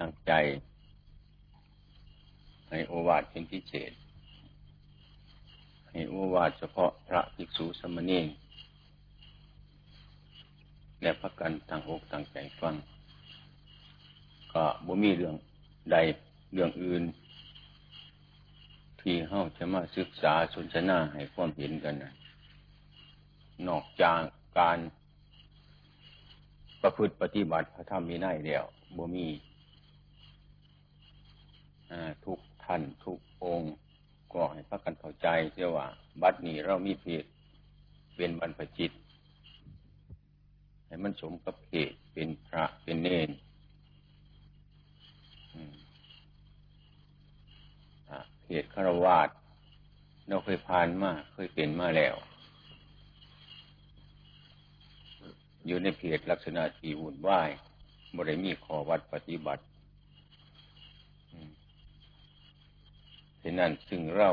ตั้งใจ ให้โอวาทเป็นพิเศษ ให้โอวาทเฉพาะพระภิกษุสมณีและพระกันตั้งอกตั้งใจฟัง ก็บ่มีเรื่องใดเรื่องอื่น ที่เฮาจะมาศึกษาสนทนาให้ความเห็นกันนะนอกจากการประพฤติปฏิบัติพระธรรมมีนัยเดียวบ่มี ทุกท่านทุกองค์ก็ให้พักกันเข้าใจเสียว่า บัดนี้เรามีเพศเป็นบรรพจิต ให้มันสมกับเพศเป็นพระเป็นเนนเพศฆราวาสเราเคยผ่านมาเคยเป็นมาแล้ว อยู่ในเพจลักษณะที่วุ่นวายบริมีขอวัดปฏิบัติ ฉะนั้นซึ่งเรา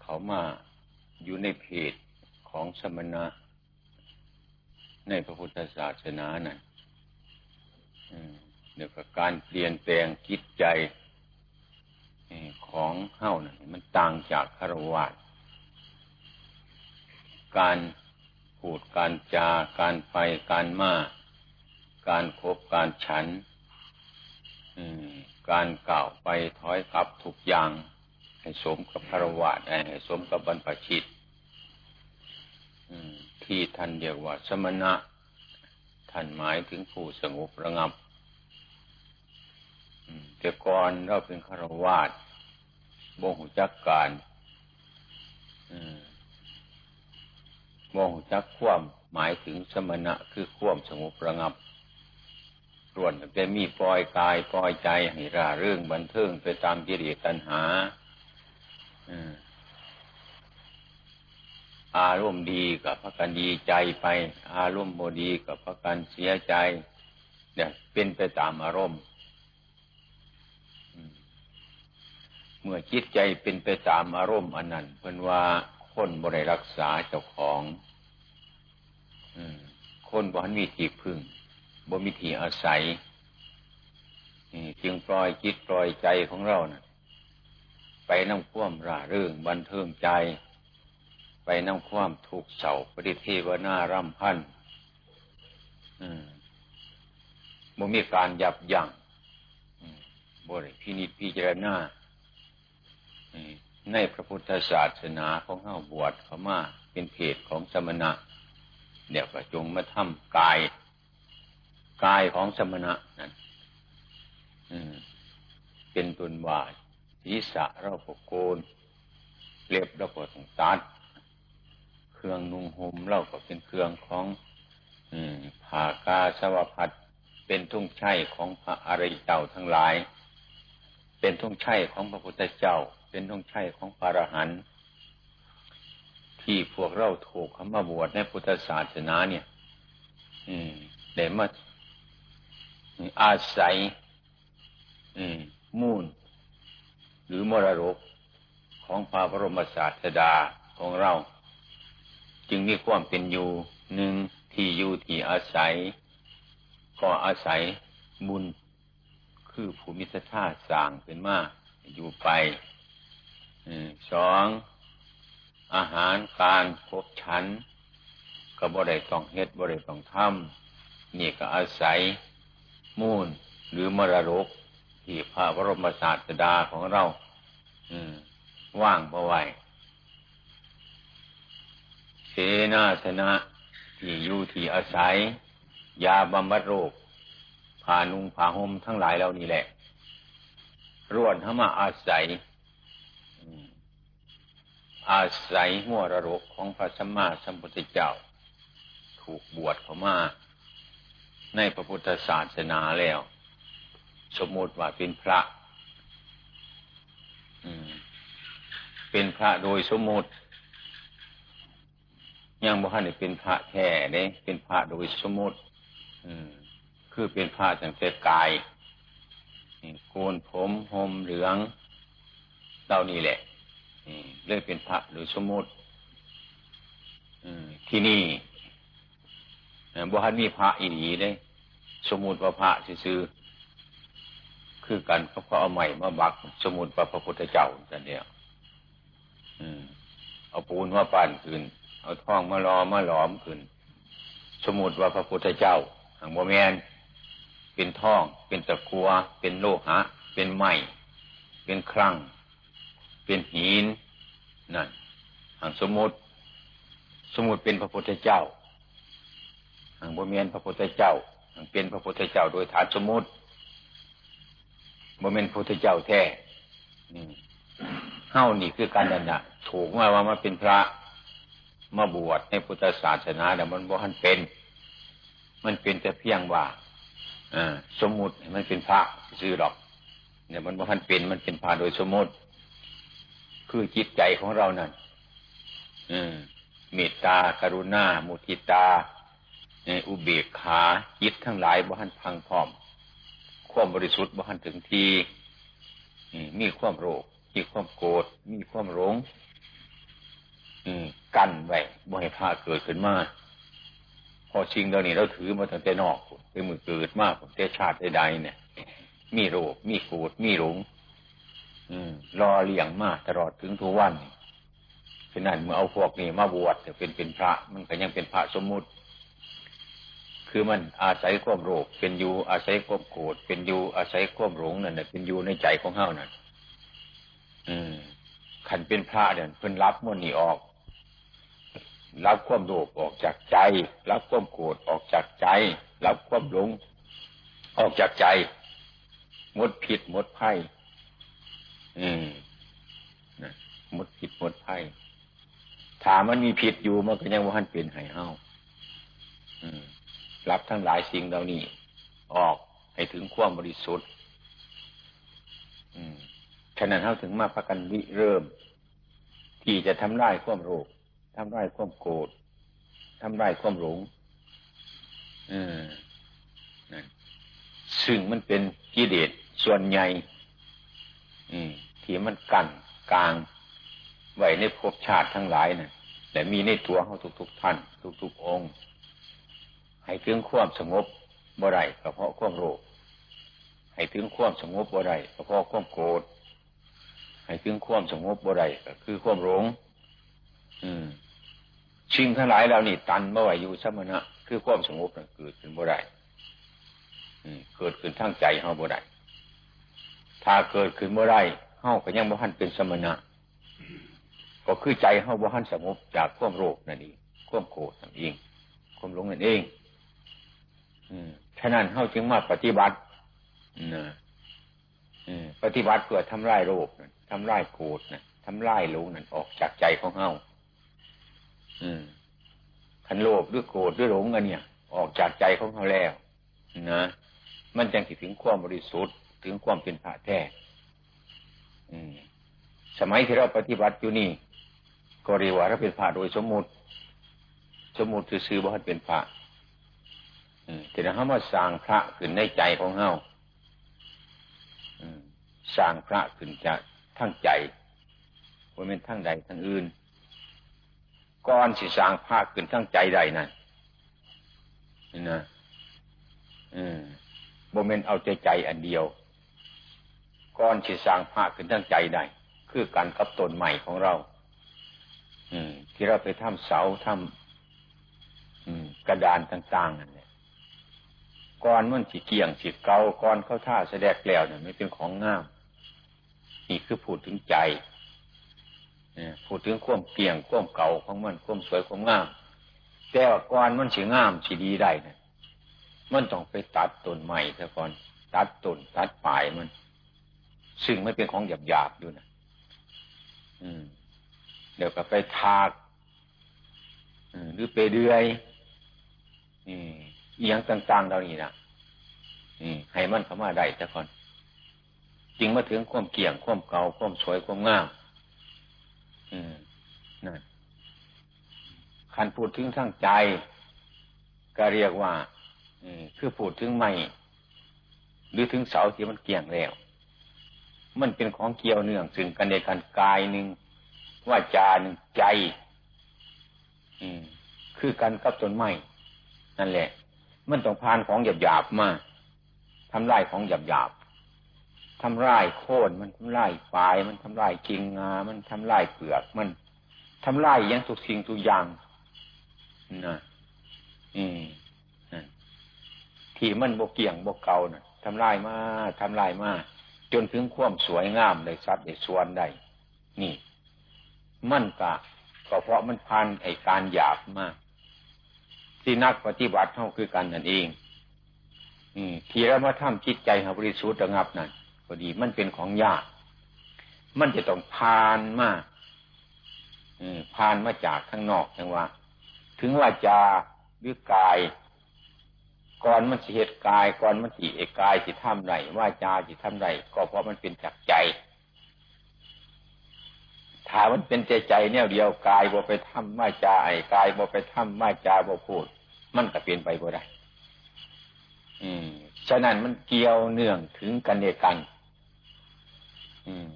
เขามาอยู่ในเพจของสมณะในพระพุทธศาสนานะ่ะเดี๋ยวกับการเปลี่ยนแปลงจิตใจของเฮ้านะ่ะมันต่างจากคารวะการพูดการจาการไปการมา การครบการฉัน การกล่าวไปถอยกลับทุกอย่าง ให้สมกับพระวาทให้สมกับบรรพชิตที่ท่านเรียกว่า สมณะ ท่านหมายถึงผู้สงบระงับแต่ก่อนเราเป็นฆราวาสบ่หูจักการมองจักคว่ำหมายถึงสมณะคือคว่ำสงบระงับ ส่วนแต่มีปล่อยกายปล่อยใจให้ร่าเรื่องบันเทิงไปตามกิเลสตัณหาอารมณ์ดีกับพระกันดีใจไป อารมณ์โมดีกับพระกันเสียใจ เนี่ย เป็นไปตามอารมณ์ เมื่อจิตใจเป็นไปตามอารมณ์อันนั้นเพิ่นว่าคนบริรักษาเจ้าของคนบ่มีที่พึ่ง บ่มีที่อาศัยจึงปล่อยจิตปล่อยใจของเรานะ่ะ ไปนั่งคว่ำร่าเรื่องบันเทิงใจ ไปนั่งคว่ำถูกเสาปฏิเทวนาร่ำพันบ่มีการยับยั้งบ่ได้พินิจพิจารณาในพระพุทธศาสนาของเฮาบวชเขามาเป็นเพศของสมณะเดี๋ยวก็จงมาทำกาย กายของสมณะนั่นเป็นตุนวาศีสะเราปโกน เล็บเราก็ต้องตัด เครื่องนุ่งห่มเราก็เป็นเครื่องของผ่ากาสวพัดเป็นทุ่งไช่ของพระอริยเจ้าทั้งหลาย เป็นทุ่งไช่ของพระพุทธเจ้า เป็นต้องใช่ของพระอรหันต์ที่พวกเราถูกคำมาบวชในพุทธศาสนาเนี่ยได้มา อาศัยมูล หรือมรดกของพระบรมศาสดาของเรา จึงมีความเป็นอยู่หนึ่งที่อยู่ที่อาศัย ก็อาศัยบุญคือภูมิสถาสร้างเป็นมาอยู่ไปสองอาหารการพบฉันก็บ่ได้ต้องเฮ็ดบ่ได้ต้องทำนี่ก็อาศัย มูลหรือมรดกที่พระบรมศาสดาของเราว่างเอาไว้เสนาสนะที่อยู่ที่อาศัย ยาบำบัดโรคผ่านุงผ่าห่มทั้งหลายเหล่านี้แหละร่วนเข้ามาอาศัยอาศัยหัวระรกของพระสัมมาสัมพุทธเจ้า ถูกบวชเข้ามา ในพระพุทธศาสนาแล้ว สมมติว่าเป็นพระเป็นพระโดยสมมติ ยังบ่ทันได้เป็นพระแท้เด้เป็นพระโดยสมมติคือเป็นพระตั้งแต่กายโกนผมห่มเหลืองเหล่านี้แหละเลยเป็นพระหรือสมมติที่นี่ บุหันมีพระอีนีเลยสมมติว่าพระซื่อคือกันเขาก็เอาใหม่มาบัก สมุดพระพุทธเจ้าแต่เนี่ยเอาปูนมาปั่นขึ้น เอาท่องมารอมาหลอมขึ้น สมุดว่าพระพุทธเจ้าหางโมแมนเป็นท่อง เป็นตะกัว เป็นโลหะ เป็นไม้เป็นครั่ง เป็นหินนั่นหางสมุด สมุดเป็นพระพุทธเจ้า หางโมแมนพระพุทธเจ้าเป็นพระพุทธเจ้าโดยฐานสมุดโมเมนพุทธเจ้าแท้นี่เฮ้านี่คือการนั่นนะถูกมาว่ามาเป็นพระมาบวชในพุทธศาสนาแต่มันบ่ทันเป็น มันเป็นแต่เพียงว่าอสมมุติมันเป็นพระซื่อหรอกเนี่ยมันบ่ทันเป็นมันเป็นพระโดยสมมติ คือจิตใจของเรานั่นเมตตากรุณา มุทิตา อุเบกขาจิตทั้งหลายบ่ทันพังพร้อม ความบริสุทธิ์บ่ทันถึงทีมีความโรคมีความโกรธมีความหลงกั้นไว้บ่ให้พาเกิดขึ้นมาพอชิงเดี๋ยวนี้เราถือมาตั้งแต่นอกเป็นมือเกิดมากแต่ชาติใดๆเนี่ย มีโรคมีโกรธมีหลงรอเลี้ยงมากตลอดถึงทุกวันฉะนั้นเมื่อเอาพวกนี้มาบวชจะเป็นเป็นพระ มันก็ยังเป็นพระสมมุติ คือมันอาศัยความโรคเป็นอยู่อาศัยความโกรธเป็นอยู่อาศัยความหลงนั่นเป็นอยู่ในใจของเฮานั่นอืมขันเป็นพระเนี่ยเพิ่นรับมันนี่ออก รับความโลภออกจากใจ รับความโกรธออกจากใจ รับความหลง ออกจากใจหมดผิดหมดไพ่อืมนะหมดผิดหมดไพ่ถามมันมีผิดอยู่มันก็ยังว่าท่านเปลี่ยนให้เฮา รับทั้งหลายสิ่งเหล่านี้ ออกให้ถึงความบริสุทธิ์ฉะนั้นเขาถึงมาประกันวิเริ่ม ที่จะทำได้ความโลภทำได้ความโกรธทำได้ความหลงซึ่งมันเป็นกิเลสส่วนใหญ่ที่มันกั้นกลางไว้ในภพชาติทั้งหลายนะ่ะแต่มีในตัวเขาทุกๆท่าน ทุกๆองค์ ให้ถึงความสงบบ่ไรก็เพราะความโลภให้ถึงความสงบบ่ไรก็เพราะความโกรธให้ถึงความสงบบ่ได้ก็คือความหลงอืมชิงทั้งหลายเรานี่ ตันเมื่อไหร่อยู่สมณะคือความสงบเกิดขึ้นบ่ได้เกิดขึ้นทั้งใจเฮาบ่ได้ถ้าเกิดขึ้นเมื่อไรเฮาก็ยังบ่ทันเป็นสมณะก็คือใจเฮาบ่ทันสงบจากความโรคนั่นเองความโกรธนั่นเองความหลงนั่นเอง ฉะนั้นเฮาจึงมาปฏิบัตินะปฏิบัติเพื่อทำลายโรคทำลายโกรธนะทำลายหลงนั่นออกจากใจของเฮาขันโลภหรือโกรธหรือหลงกันเนี่ยออกจากใจของเขาแล้วนะมันจังสิถึงความบริสุทธิ์ถึงความเป็นพระแท้สมัยที่เราปฏิบัติอยู่นี่ ก็เรียกว่าเราเป็นพระโดยสมมุติ สมมุติคือซื้อว่าเป็นพระ แต่ถ้าเขามาสร้างพระขึ้นในใจของเฮาสร้างพระขึ้นจากทั้งใจว่าเป็นทั้งใดทั้งอื่นก่อนสิสร้างพระขึ้นทั้งใจใดนั่นนี่นะอืมบ่เมนเอาใจใจอันเดียวก่อนสิสร้างพระขึ้นทั้งใจใดคือการกับตนใหม่ของเรา อืม ที่เราไปทำเสาทำกระดานต่างๆนั่น ก้อนมันสีเกี่ยงสีเกาก้อนเข้าท่าแสดงแล้วเนี่ยไม่เป็นของงามนี่คือพูดถึงใจพูดถึงความเกี่ยงความเก่าของมันความสวยความงาม แต่ว่าก้อนมันสีงามสีดีได้เนี่ยมันต้องไปตัดต้นใหม่ซะก่อน ตัดต้นตัดปลายมัน ซึ่งไม่เป็นของหยาบหยาบอยู่นะอืม เดี๋ยวก็ไปทากหรือไปเดือยอืม อียงต่างๆเหล่านี้นะให้มันเข้ามาได้แต่ก่อนจริงมาถึงความเกี่ยงความเก่าความสวยความงามนั่นคันพูดถึงทั้งใจ ก็เรียกว่าคือพูดถึงไม่หรือถึงเสาที่มันเกี่ยงแล้ว มันเป็นของเกี่ยวเนื่องซึ่งกันในการกายหนึ่งว่าจาหนึ่งใจ อืมคือกันกับต้นไม้นั่นแหละ มันต้องผ่านของหยาบหยาบมาทำลายของหยาบหยาบทำลายโค่นมันทำลายฝาย มันทำลายกิ่งงา มันทำลายเปลือก มันทำลายยังทุกสิ่งทุกอย่างนะอืมที่มันบกเกี่ยงบกเก่านะ่ะทำลายมาทำลายมาจนถึงความสวยงามได้สัดได้สวนได้ นี่ มันกะก็เพราะมันพันไอการหยาบมาก ที่นักปฏิบัติเท่าคือกันนั่นเองที่เรามาทำจิตใจให้บริสุทธิ์ระงับนั่นพอดี มันเป็นของยาก มันจะต้องผ่านมาผ่านมาจากข้างนอกจังว่า ถึงว่าจะหรือกาย ก่อนมันสิเหตุกาย ก่อนมันสิเอกกายสิทำไรว่าจาสิทำไรก็เพราะมันเป็นจากใจ ถามันเป็นใจใจเนี่ยเดียวกายบ่ไปทำว่าจาไอ้กายบ่ไปทำว่าจาบ่พูด มันก็เปลี่ยนไปบ่ได้ อืมฉะนั้นมันเกี่ยวเนื่องถึงกันเดียกัน อืม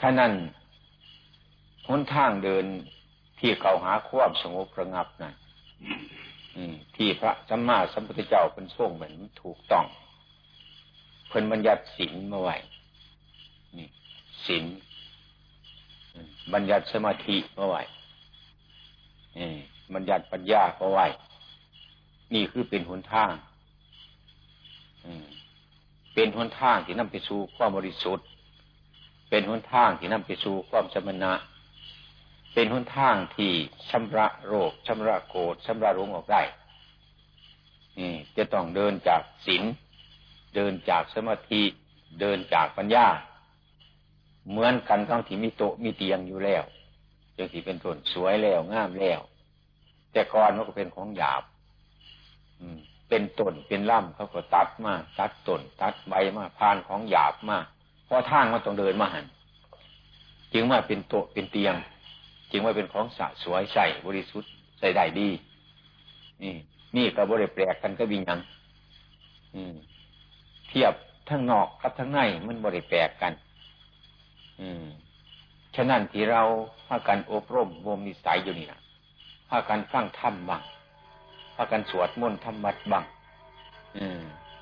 ฉะนั้นหนทางเดินที่เขาหาควบสงบระงับนั่นที่พระสัมมาสัมพุทธเจ้าเป็นส่งเหมือนถูกต้องเพิ่นบัญญัติศีลมาไว้นี่ศีล บัญญัติสมาธิมาไว้บัญญัติปัญญามาไว้ นี่คือเป็นหนทางเป็นหนทางที่นำไปสู่ความบริสุทธิ์ เป็นหนทางที่นำไปสู่ความสมณะ เป็นหนทางที่ชำระโรคชำระโกรธชำระรุงออกได้จะต้องเดินจากศีลเดินจากสมาธิ เดินจากปัญญา เหมือนกันต้องที่มีโต๊ะมีเตียงอยู่แล้วจังที่เป็นต้นสวยแล้วงามแล้ว แต่ก่อนมันก็เป็นของหยาบเป็นต้นเป็นล่ำเขาก็ตัดมาตัดต้นตัดใบมาพานของหยาบมาเพราะทางมันต้องเดินมาหันจึงว่าเป็นโตเป็นเตียง จึงว่าเป็นของสะสวยใส่บริสุทธิ์ใส่ได้ดี นี่ นี่ก็บริแปลกกันก็วิญญังเทียบทั้งนอกกับทั้งในมันบริแปลกกัน อืม ฉะนั้นที่เราพากันอบรมวมนิสัยอยู่นี่นะพากันฟังธรรมบ้างพากันสวดมนต์ทำมัดบัง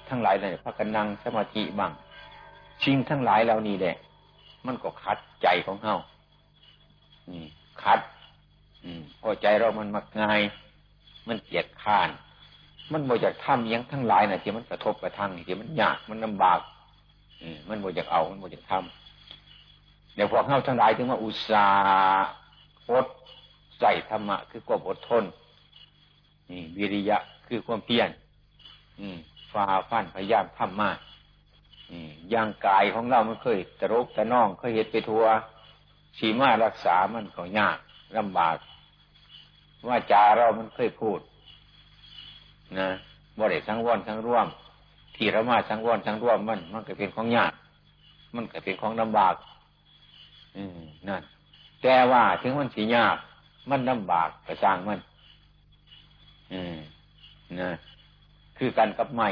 ทั้งหลายเลยพากันนั่งสมาธิบังชิงทั้งหลายเหล่านี้แหละมันก็คัดใจของเฮาคัดพอใจเรามันมักง่าย มันเกียดข้าน มันโมจากทำยังทั้งหลายนะที่มันกระทบกระทั่งที่มันยากมันลาบากมันโมจากเอา มันโมจากทำ เดี๋ยวพอเข้าทั้งหลายถึงว่าอุตสาหอดใส่ธรรมะ คือความอดทน นี่วิริยะคือความเพียรฝ่าฟันพยายามทำมากย่างกายของเรามันเคยตะรกตะน่องเคยเหตุไปทัวสีมารักษามันก็ยากลำบาก ว่าจาเรามันเคยพูด นะบริสังวรทั้งร่วม ที่รามาทั้งวรทั้งร่วมมัน มันก็เป็นของยาก มันก็เป็นของลำบาก อืมนั่นแต่ว่าถึงมันสียากมันลำบากกระสร้างมัน อืมนะคือกันกับไม้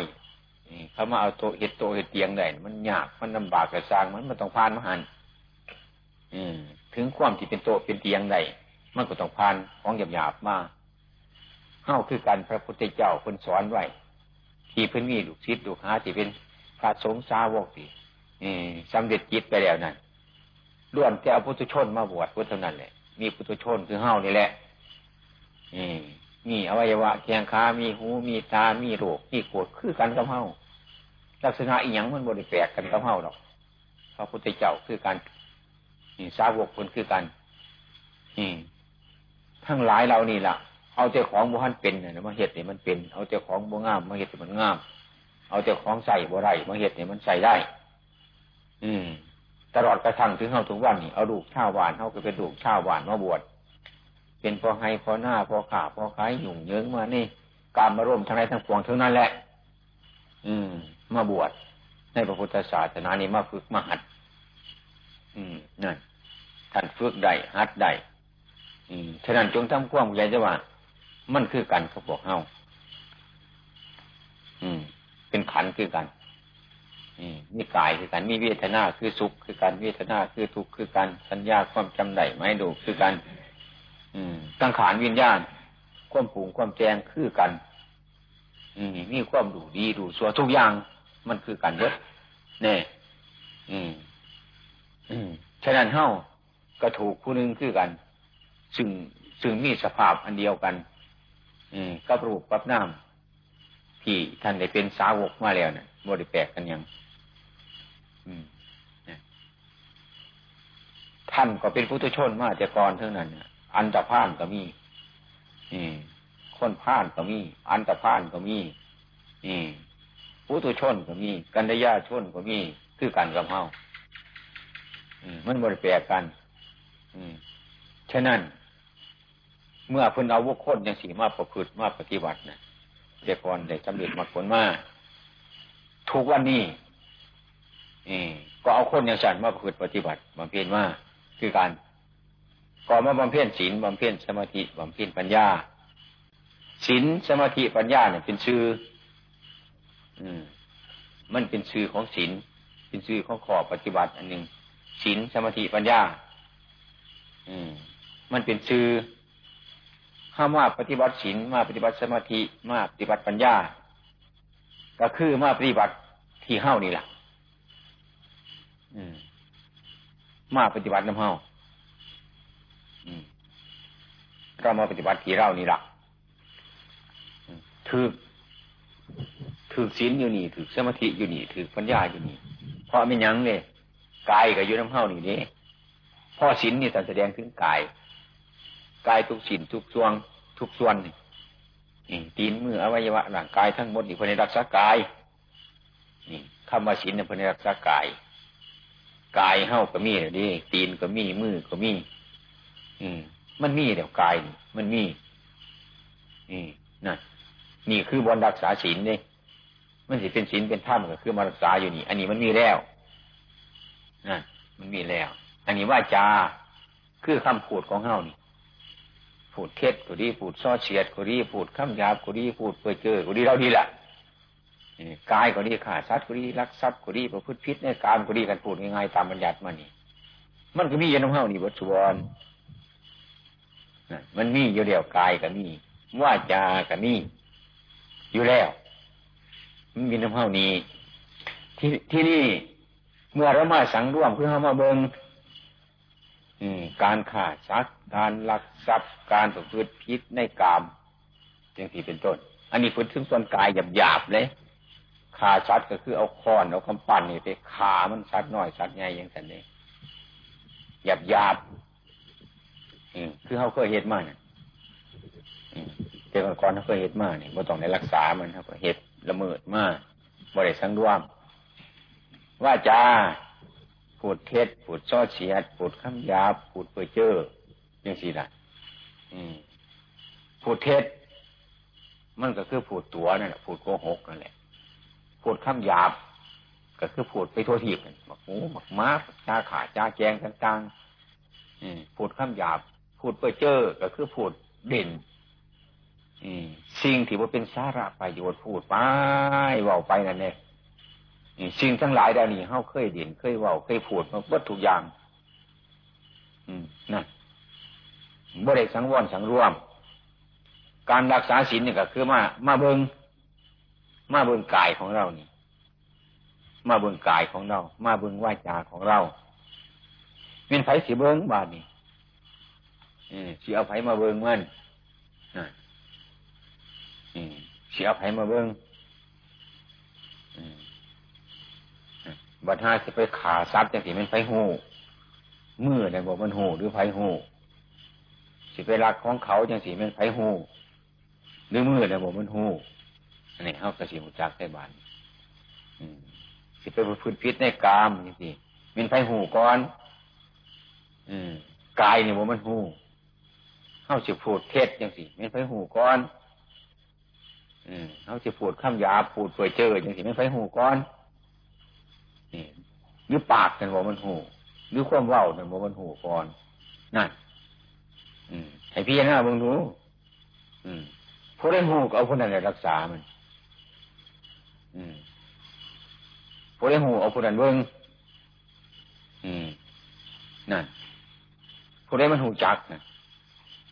เขามาเอาโตเห็ดโตเห็ดเตียงได้มันยากมันลำบากกระสร้างมันมันต้องพานมหันอืมถึงความที่เป็นโตเป็นเตียงได้มันก็ต้องพานของหยาบหยาบมาเข้าคือกันพระพุทธเจ้าคนสอนไว้ที่เพิ่นมีลูกศิษย์ลูกหาที่เป็นพระสงฆ์สาวกที่สำเร็จจิตไปแล้วนั่น ล้วนแต่เอาพุทธชนมาบวชพุทธนั้นแหละมีพุทธชนคือเฮ้านี่แหละอืมมีอวัยวะแขงขา มีหู มีตา มีโรคมีโกรธคือกันกับเฮาลักษณะอีหยังมันบริแปลกกันกับเฮาหรอกพระพุทธเจ้าคือกันสาวกคนคือกันทั้งหลายเรานี่ล่ะ เอาเจ้าของบุหันเป็นเนี่ยมาเห็ดเนี่ยมันเป็น เอาเจ้าของบุงามมาเห็ดเนี่ยมันงาม เอาเจ้าของใส่บุไรมาเห็ดเนี่ยมันใส่ได้ อืม ตลอดกระทั่งถึงเฮาถึงวันนี่เอาลูกชาวหวานเฮาก็เป็นลูกชาวหวานมาบวชเป็นพอให้พอหน้าพอขาพอขายหยุ่งเยิงมานี่การมาร่วมทั้งในทั้งปวงทั้งนั้นแหละ อืม มาบวชในพระพุทธศาสนานี้มาฝึกมาหัด อืมนั่นท่านฝึกได้หัดได้อืมฉะนั้นจงทำความใหญ่จะว่า มันคือกันกับพวกเฮาอืม เป็นขันคือกัน อืมมีกายคือกันมีเวทนาคือสุขคือกันเวทนาคือทุกข์คือกันสัญญาความจำได้ไม่ดูคือกันสังขารวิญญาณความปรุงความแจงคือกันอืมีความดูดีดูสัวทุกอย่าง มันคือกันเยอะเนี่ยอืมอืมฉะนั้นเฮ้าก็ถูกผู้หนึ่งคือกัน ซึ่งซึ่งมีสภาพอันเดียวกันอืมกับรูปกับน้ำที่ท่านได้เป็นสาวกมาแล้วเนะ่ยบริแปลกกันยัง ท่านก็เป็นพุทธชนมาแต่ก่อนเท่านั้นอันตรพานก็มีนี่คนพานก็มี อันตรพานก็มีนี่พุทธชนก็มี กันดยาชนก็มี คือกันกับเฮามันบริแปลกกันอืมฉะนั้น เมื่อพิ่นเอาวุคนยังสีมาประพฤติมาปฏิบัตินะเด็กก่อนได้สำเร็จมาผลมาทุกวันนี้ ก็เอาคนอย่างฉันมาพฤติปฏิบัติบำเพ็ญมาคือการก่อมาบำเพ็ญศีลบำเพ็ญสมาธิบำเพ็ญปัญญาศีลสมาธิปัญญาเนี่ยเป็นชื่อ อืม มันเป็นชื่อของศีลเป็นชื่อของขอปฏิบัติ อันหนึ่งศีลสมาธิปัญญา อืม มันเป็นชื่อข้ามาปฏิบัติศีลมาปฏิบัติสมาธิมาปฏิบัติปัญญา ก็คือมาปฏิบัติที่เฮ้านี่แหละ มาปฏิบัติน้ำเฮาเรามาปฏิบัติที่เรานี่ละถือถือศีลอยู่นี่ถือสมาธิอยู่นี่ถือปัญญาอยู่นี่เพราะไม่ยั้งเลยกายกับอยู่น้ำเฮานี่นี่พ่อศีลนี่แสดงถึงกายกายทุกสิ่งทุกส่วนทุกส่วนนี่ตีนมืออวัยวะร่างกายทั้งหมดนี่พในรักษากายนี่คำว่าศีลเนี่ยพในรักษากาย กายเฮ้าก็มีเดี๋ยวนี้ตีนก็มีมือก็มี อืม มันมีเดี๋ยวกายมันมีนี่นั่นนี่คือบนรักษาศีลนี่มันสิเป็นศีลเป็นธรรมก็คือมารักษาอยู่นี่ อันนี้มันมีแล้วนั่นมันมีแล้ว อันนี้ว่าจาคือคำพูดของเฮ้านี่พูดเท็จก็ดีพูดซ้อเฉียดก็ดีพูดคำหยาบก็ดีพูดเปื่อเจอก็ดีเราดีแหละ กายก็ดีขาดสัตว์ก็ดีรักทรัพย์ก็ดีประพฤติผิดในการก็ดีกันพูดง่ายๆตามบัญญัติมานี่ มันก็มียันเฮานี่บทสวรมันมีอยู่เดียวกายก็มีว่าจาก็มีอยู่แล้ว มันมีน้ำเฮานี้ที่ที่นี่เมื่อเรามาสังร่วมเพื่อมาเบิงการขาสัตว์การลักทรัพย์การประพฤติผิดในกามอย่างที่เป็นต้น อันนี้พูดถึงส่วนกายหยาบๆเลย ขาชัดก็คือเอาค้อนเอาคำปั้นนี่ไปขามันชัดน้อยชัดใหญ่อย่างนั้นเองหยาบหยาบคือเขาเคยเห็ดมาเนี่ยเจ้าก่อนเขาเคยเห็ดมาเนี่ยบ่ต้องในรักษามันครับเห็ดละเมิดมากบ่ได้สังรวม ว่าจาพูดเท็จพูดซ้อเฉียดพูดคำหยาบพูดเปื่อเจ้อยังสิล่ะพูดเท็จมันก็คือพูดตัวนั่นแหละพูดโกหกนั่นแหละ พูดคำหยาบ ก็คือพูดไปทั่วทีบหมักหมูหมักม้าจ้าขาจ้าแจงต่างๆพูดคำหยาบ พูดเปื่อเจอก็คือพูดเด่นสิ่งที่ว่าเป็นสาระประโยชน์พูดไปเว่าไปนั่นเองสิ่งทั้งหลายดานี้เขาเคยเด่นเคยว่าเคยพูดมาวัดทุกอย่าง อืมนั่นบ่ได้สังวรสังรวม การรักษาศีลนี่ก็คือมา มาเบิง มาเบิ่งกายของเรานี่ มาเบิ่งกายของเรา มาเบิ่งวาจาของเราเป็นไผสีเบิ้งบาดนี่สีเอาไผมาเบิ้งมันสีเอาไผมาเบิ้งบัดห้าจะไปขาซับจังสีมันไผหูมือเนี่ยบอกมันหูหรือไผหูสิไปรักของเขาจังสีมันไผหูหรือมือเนี่ยบอกมันหู อันนี้เขากระสีหูจักได้บานสิไปพูดพิษในกามนี่สิมันไปหูก่อนอืมกายนี่มันหูเขาจะพูดเท็จยังสิมันไปหูก่อนอืมเขาจะพูดข้ามยาพูดเปื่อยเจอยังสิมันไปหูก่อนนี่หรือปากกันบอกมันหูหรือความเว้าเนี่ยบอกมันหูก่อนนั่นอืมให้พี่หน้าเบิ่งดูอืมผู้ได้หูก็เอาคนนั้นรักษามัน ผู้ได้หูเอาผู้นั้นเบิ้งนั่นผู้ได้มันหูจักนะ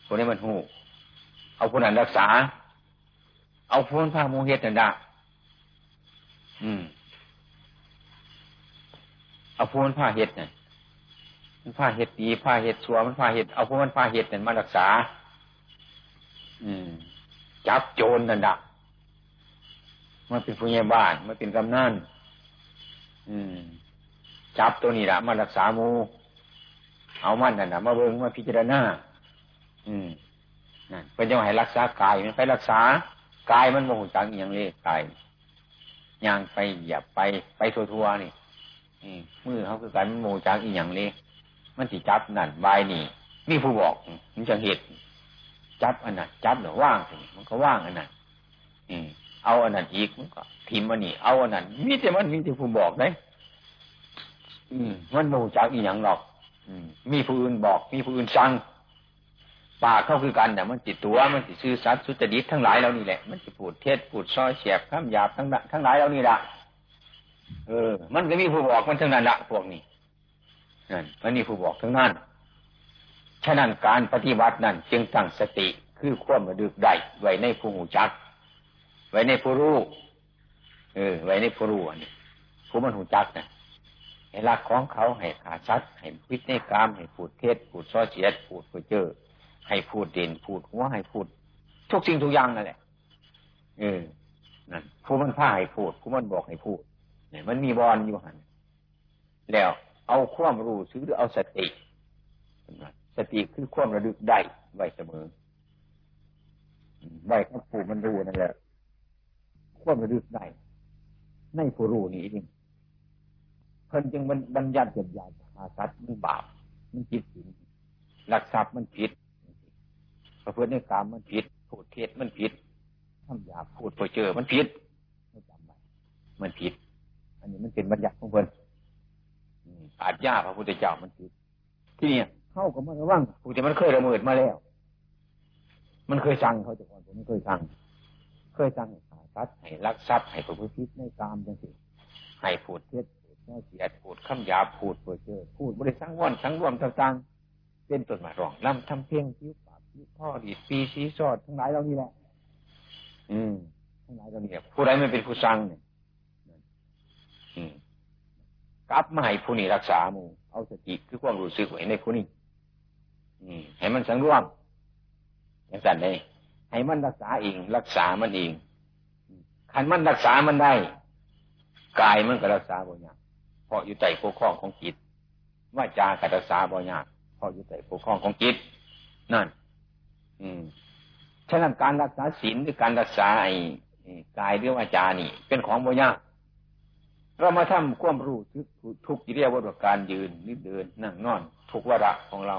ผู้ได้มันหูเอาผู้นั้นรักษา เอาผู้นั้นพาโมเฮ็ดนั่นได้อืมเอาผู้มันผ้าเห็ดเนี่ยมันผ้าเห็ดดีผ้าเห็ดชัวมันผ้าเห็ดเอาผู้มันผ้าเห็ดเนี่ยมารักษา อืม จับโจรนั่นดัก มันเป็นผู้ใหญ่บ้านมันเป็นกำนันอืม จับตัวนี้ละมารักษามูเอามันนั่นนะมาเบิ่งมาพิจารณาอืมนั่นเป็นยังไงรักษากายมันไปรักษากายมันโมโหจังอย่างนี้กายย่างไปเหยียบไปไปทัวๆนี่มือเขาคือการมันโมจังอีอย่างนี้มันสิจับนั่นบายนี่มีผู้บอกมันจะเหตุจับอันนั้นจับหรือว่างสิมันก็ว่างอันนั้น เอาอันนั้นอีกมันก็ทิมมันนี่เอาอันนั้นมีแต่มันมีแต่ผู้บอกได้อืม มันโมจักอีอย่างหรอก อืม มีผู้อื่นบอก มีผู้อื่นสั่งปากเข้าคือกันแต่มันจิตตัว มันจิตซื่อสัตย์สุจริตทั้งหลายเรานี่แหละ มันจะพูดเทศพูดซอยเสียบข้ามหยาบทั้งทั้งหลายเรานี่ละเออ มันก็มีผู้บอกมันทั้งนั้นละพวกนี้นั่นมันมีผู้บอกทั้งนั้นฉะนั้นการปฏิบัตินั้นจึงตั้งสติคือความระดึกได้ไว้ในผู้หูจัก ไว้ในผู้รู้เออ ไว้ในผู้รู้อันนี้ผู้มันหูจักนะให้รักของเขาให้ขาชัด ให้พิจในกรรมให้พูดเทศพูดซอเสียดพูดเพื่อเจอ ให้พูดเด่นพูดหัวให้พูด ทุกสิ่งทุกอย่างนั่นแหละเออนั่นผู้มันพาให้พูดผู้มันบอกให้พูดเนี่ยมันมีบอลอยู่หันแล้ว เอาความรู้ซื้อหรือเอาสติสติคือความระลึกได้ไว้เสมอไว้ก็ผูมันรู้นั่นแหละ ความระลึกได้ในผู้รู้นี่เองเพิ่นจึงมันบัญญัติเกิดยาอาสัตมันบาปมันผิดศีลหลักทรัพย์มันผิดประพฤติในกรรมมันผิดพูดเท็จมันผิดทำหยาพูดเพื่อเจอมันผิดไม่จำไว้มันผิด อันนี้มันเป็นบัญญัติของเพิ่นอาจยาพระพุทธเจ้ามันผิด ที่นี่เข้ากับมันระวังผู้ที่มันเคยละเมิดมาแล้ว มันเคยสั่งเขาจะก่อนผมไม่เคยสั่ง เคยสั่ง ให้ขาทัดให้รักทรัพย์ให้ประพฤติในกรรมจังสิให้พูดเท็จพูดเสียดพูดคำหยาพูดเพื่อเจอพูดบริสังวนสังรวมต่างๆเป็นต้นมาร้องลำทำเพียงคิ้วพ่อดีปีสีสอดทั้งหลายเรานี่แหละ อืมทั้งหลายเรานี่ผู้ใดไม่เป็นผู้สั่งเนี่ยกลับมาให้ผู้นี้รักษาหมู่เอาสติคือความรู้สึกไว้ในผู้นี้อืมให้มันสังรวมอย่างนั้นเลยให้มันรักษาเองรักษามันเอง ขันมันรักษามันได้กายมันก็รักษาบ่ยากเพราะอยู่ใต้ปกครองของจิตว่าจากรักษาบ่ยากเพราะอยู่ใต้ปกครองของจิตนั่น อืมฉะนั้นการรักษาศีลหรือการรักษาไอ้กายหรือว่าจานี่ เป็นของโมยากเรามาทำความรู้ทุกทุกกิริยาวัตการยืนนิดเดินนั่งนอน ทุกวาระของเรา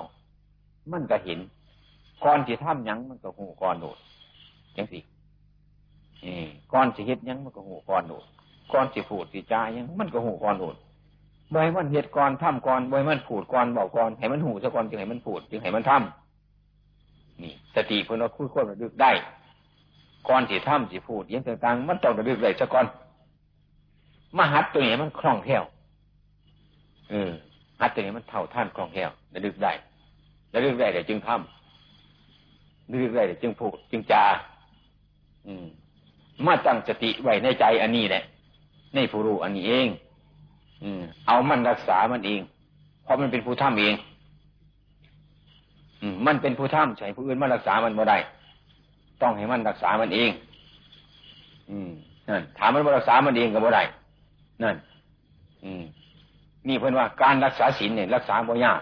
มันก็เห็นก่อนที่ทำยังมันก็หูก่อนโดดยังสิ ก่อนสิเฮ็ดยังมันก็หูก่อนโดดก่อนสิพูดสิจายังมันก็หูก่อนโดดบ่ให้มันเฮ็ดก่อนทำก่อนบ่ให้มันพูดก่อนบอกก่อนให้มันหูซะก่อนจึงให้มันพูดจึงให้มันทำนี่สติเพื่อนเราคุยควบระลึกได้ก่อนที่ทำสิพูดยังต่างๆมันต้องระลึกได้ซะก่อนมหัดตัวนี้มันคล่องแคล่วเออหัดตัวนี้มันเท่าท่านคล่องแคล่วระลึกได้ระลึกได้แต่จึงทำระลึกได้แต่จึงพูดจึงจาอืม มาตั้งสติไว้ในใจอันนี้แหละในผู้รู้อันนี้เอง อืม เอามันรักษามันเอง เพราะมันเป็นผู้ทำเองมันเป็นผู้ท่ำใช่ผู้อื่นมารักษามันบ่ได้ ต้องให้มันรักษามันเอง อืมนั่นถามมันมารักษามันเองก็บ่ได้นั่น อืมนี่เพื่อนว่าการรักษาศีลเนี่ยรักษาบ่ยาก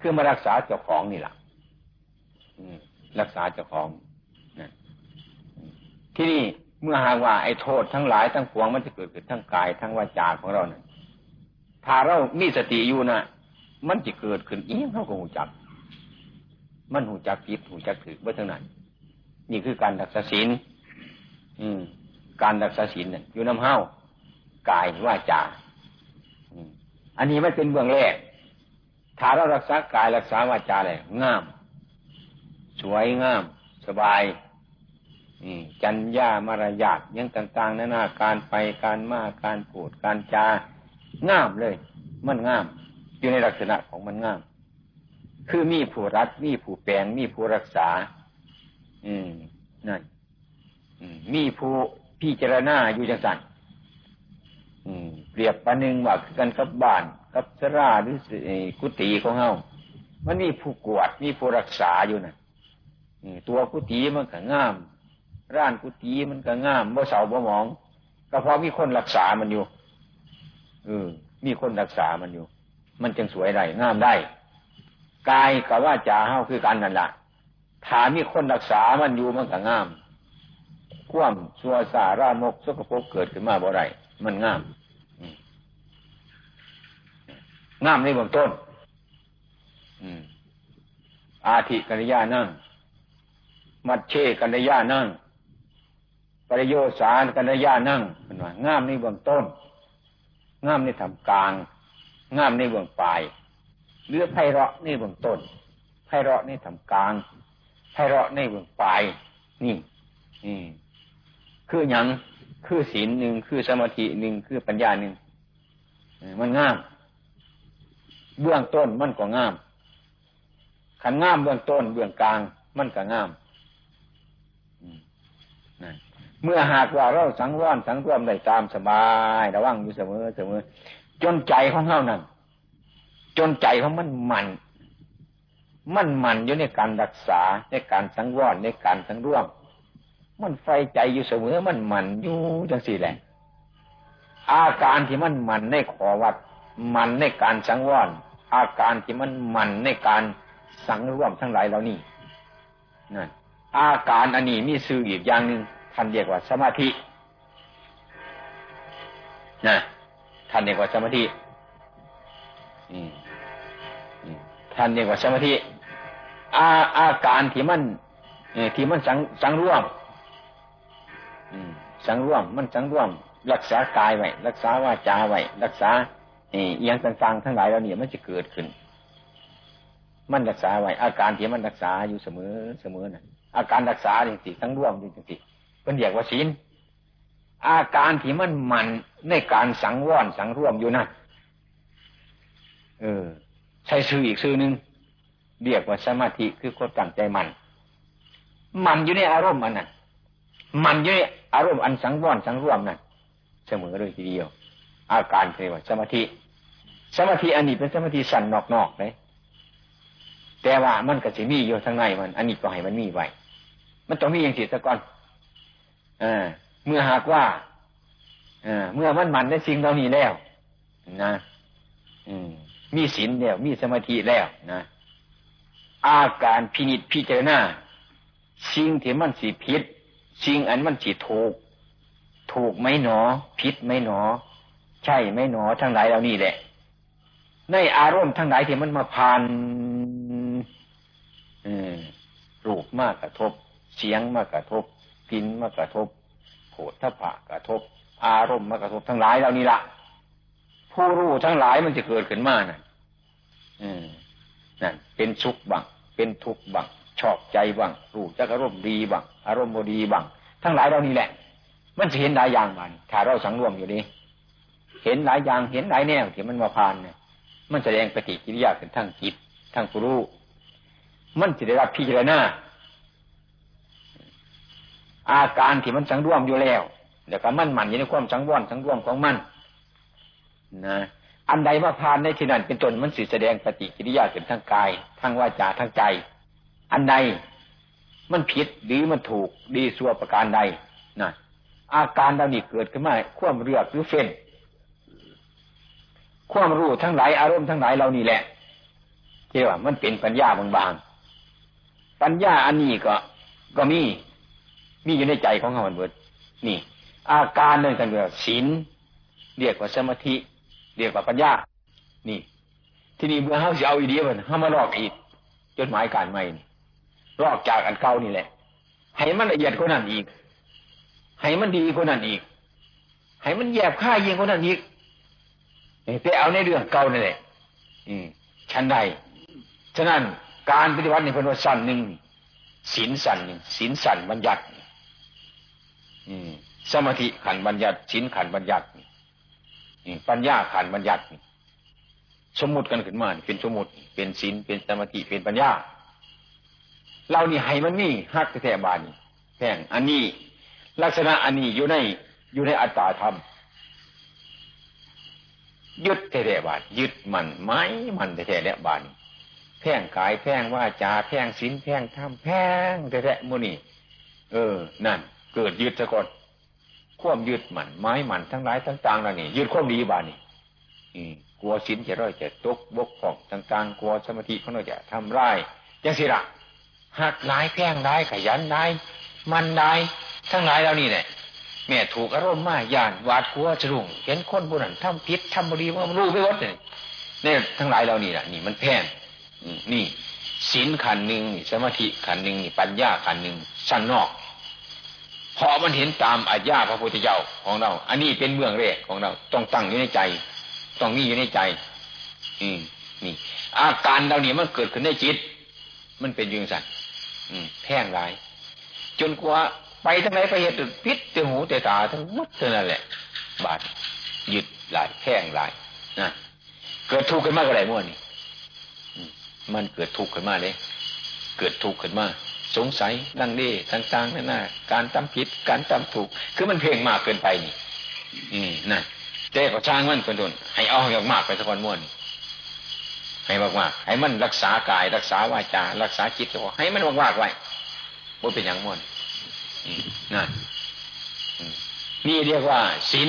คือมารักษาเจ้าของนี่แหละรักษาเจ้าของ ที่นี่เมื่อหากว่าไอ้โทษทั้งหลายทั้งปวงมันจะเกิดขึ้นทั้งกายทั้งวาจาของเราเนี่ยถ้าเรามีสติอยู่นะมันจะเกิดขึ้นอีกเขาก็หูจับมันหูจักผิดหูจักถือเมื่อทั้งนั้นนี่คือการรักษาศีลอืม การรักษาศีลเนี่ยอยู่น้ำเห้ากายว่าจาอันนี้ไม่เป็นเบื้องแรกถ้าเรารักษากายรักษาวาจาเลยงาม สวยงาม สบาย จัญญามารยาทยังต่างๆนานาการไปการมาการพูดการจาก้ามเลย มันงาม อยู่ในลักษณะของมันงาม คือมีผู้รักมีผู้แปลงมีผู้รักษา อืมนั่นมีผู้พิจารณาอยู่จังสันเปรียบประหนึ่งว่ากันกับบ้านกับสราหรือกุฏิของเฮามันมีผู้กวดมีผู้รักษาอยู่นะ่ะตัวกุฏิมันก็งาม ร้านกุฏิมันก็งามบ่เสาบ่หมอง ก็เพราะมีคนรักษามันอยู่เออมีคนรักษามันอยู่ มันจึงสวยได้งามได้กายกับว่าจ่าเฮาคือกันนั่นแหละถ้ามีคนรักษามันอยู่มันก็งามคว่ำสัวสารามกสกปรกเกิดขึ้นมาบ่ไรมันงามงามในเบื้องต้นอาทิกัญญานั่ง มัดเชกัญญานั่ง ปริโยสารกัญญานั่งเป็นว่างามในเบื้องต้น งามในทำกลาง งามในเบื้องปลายเลือไพเราะในเบื้องต้นไพเราะในทำกลางไพเราะในเบื้องปลายนี่นี่คืออย่างคือศีลหนึ่งคือสมาธิหนึ่งคือปัญญาหนึ่งมันงาม เบื้องต้นมันก็งามขันงามเบื้องต้นเบื้องกลาง มันก็งาม เมื่อหากว่าเราสังวรสังรวมได้ตามสบาย ระวังอยู่เสมอเสมอ จนใจของเฮานั่นจนใจของมันมันมันมันอยู่ในการรักษาในการสังวรในการสังร่วม มันไฟใจอยู่เสมอมันมันอยู่จังสี่แหละอาการที่มันมันในขอวัด มันในการสังวรอาการที่มันมันในการสังร่วมทั้งหลายเหล่านี้นั่นอาการอันนี้มีสื่ออีกอย่างหนึ่ง ท่านเรียกว่าสมาธินะท่านเรียกว่าสมาธิท่านเรียกว่าสมาธิอาอาการที่มันที่มันสังสังร่วมสังร่วมมันสังร่วม รักษากายไว้รักษาวาจาไว้รักษาเอียงต่างๆทั้งหลายเราเนี่ยมันจะเกิดขึ้น มันรักษาไว้อาการที่มันรักษาอยู่เสมอเสมอนะอาการรักษาจริงๆทั้งร่วมจริงๆ เป็นเรียกว่าศีลอาการที่มันมันในการสังวรสังร่วมอยู่นั่นเออ ใช้ชื่ออีกชื่อหนึ่งเรียกว่าสมาธิคือคนตั้งใจมัน มันอยู่ในอารมณ์มันน่ะมันอยู่ในอารมณ์อันสังวรสังร่วมนั่นเสมอเลยทีเดียว อาการเรียกว่าสมาธิ สมาธิอันนี้เป็นสมาธิสั่นนอกๆเลยแต่ว่ามันก็จะมีอยู่ทางในมัน อันนี้ก็ให้มันมีไว้ มันต้องมีอย่างสิสะก่อน เมื่อหากว่าอเมื่อมันมันได้สิ่งเหล่านี้แล้ว นะอืมมีศีลแล้ว มีสมาธิแล้วนะอาการพินิจพิจารณาสิ่งที่มันสีพิษสิ่งอันมันสีถูก ถูกไหมหนอ พิษไหมหนอ ใช่ไหมหนอ ทั้งหลายเหล่านี้แหละ ในอารมณ์ทั้งหลายที่มันมาผ่านรูปมากกระทบ เสียงมากกระทบ กินมากกระทบโผฏฐพะกระทบ อารมณ์มากระทบทั้งหลายเหล่านี้ละผู้รู้ทั้งหลายมันจะเกิดขึ้นมาน่ะนั่นเป็นสุขบังเป็นทุกข์บังชอบใจบังรู้จักอารมณ์ดีบังอารมณ์บดีบังทั้งหลายเหล่านี้แหละ มันจะเห็นหลายอย่างมันถ้าเราสังรวมอยู่นี้เห็นหลายอย่างเห็นหลายแนวที่มันมาผ่านเนี่ยมันแสดงปฏิกิริยาเป็นทั้งจิตทั้งผู้รู้มันจะได้รับพิจารณา อาการที่มันสังร่วมอยู่แล้วเดี๋ยวก็มั่นหมันอยู่ในความสังวรสังร่วมของมันนะอันใดมาผ่านในที่นั้นเป็นตนมันสิแสดงปฏิกิริยาเป็นทั้งกายทั้งวาจาทั้งใจ อันใดมันผิดหรือมันถูกดีสัวประการใดนะอาการเหล่านี้เกิดขึ้นมาควมเรือกหรือเฟ้นความรู้ทั้งหลายอารมณ์ทั้งหลายเหล่านี้แหละเที่ว่ามันเป็นปัญญาบางๆปัญญาอันนี้ก็ ก็มี มีอยู่ในใจของเขาเบิดนี่ อาการเรื่องกันเรียกศีลเรียกว่าสมาธิ เรียกว่าปัญญา นี่ ที่นี่เมื่อเขาจะเอาอีเดียมันเขามาลอกอีกจดหมายการใหม่นี่ลอกจากอันเก่านี่แหละ ให้มันละเอียดกว่านั้นอีก ให้มันดีกว่านั้นอีก ให้มันแยบค่ายิงกว่านั้นอีกแต่เอาในเรื่องเก่านี่แหละ อืมชั้นใดฉะนั้นการปฏิวัติในพนวสันหนึ่งศีลสันหนึ่งศีลสันบัญญัติ สมาธิขันบัญญัติศีลขันบัญญัติปัญญาขันบัญญัติสมมุติกันขึ้นมาเป็นสมมุติเป็นศีลเป็นสมาธิเป็นปัญญา เรานี่ให้มันนี่ฮักแท้บานี่แพงอันนี้ ลักษณะอันนี้อยู่ในอยู่ในอัตตาธรรม ยึดแท้บาดยึดมันไม้มันแท้แล้บาดแพ่งกายแพ่งว่าจาแพ่งศีลแพ่งธรรมแพ่งแท้ๆมุนี่เออ นั่น เกิดยึดซะก่อนควมยึดมันไม้มันทั้งหลายต่างๆแล้วนี่ยึดควมดีบานี่กลัวศีลจะร้อยจะตกบกพร่องต่างๆกลัวสมาธิเขาจะทำร้ายยังสิละหักหลายแพ่งได้ขยันได้มันได้ทั้งหลายแล้วนี่แหละแม่ถูกอารมณ์มากย่านวาดกลัวจะรุ่งเห็นคนบุญนั้นทำพิษทำบรีว่ารู้ไม่วัดเนี่ยนี่ทั้งหลายเรานี่แหละนี่มันแพงนี่ศีลขันหนึ่งสมาธิขันหนึ่งปัญญาขันหนึ่งสั้นนอก พอมันเห็นตามอาญาพระพุทธเจ้าของเรา อันนี้เป็นเมืองแรกของเรา ต้องตั้งอยู่ในใจ ต้องมีอยู่ในใจ อืม นี่ อาการเราเนี่ยมันเกิดขึ้นในจิต มันเป็นยังไงอืมแพ่งร้าย จนกว่าไปทั้งไหนไปเหตุพิษเตหูเตตาทั้งหมดเท่านั้นแหละ บาดหยึดหลายแพ่งหลายนะเกิดทุกข์ขึ้นมาก็ได้มั่วนี่มันเกิดทุกข์ขึ้นมาเลย เกิดทุกข์ขึ้นมา สงสัยดังนี้ต่างๆนั่นน่ะการทำผิดการทำถูก คือมันเพ่งมากเกินไปนี่ อืมนั่นเจ๊ก็ช่างมันคนโดนให้เอาให้มากไปสักวันม้วนให้มากมากให้มันรักษากาย รักษาวาจารักษาจิตก็ให้มันมากมากไว้บ่เป็นอย่างม้วนนั่นนี่เรียกว่าศีล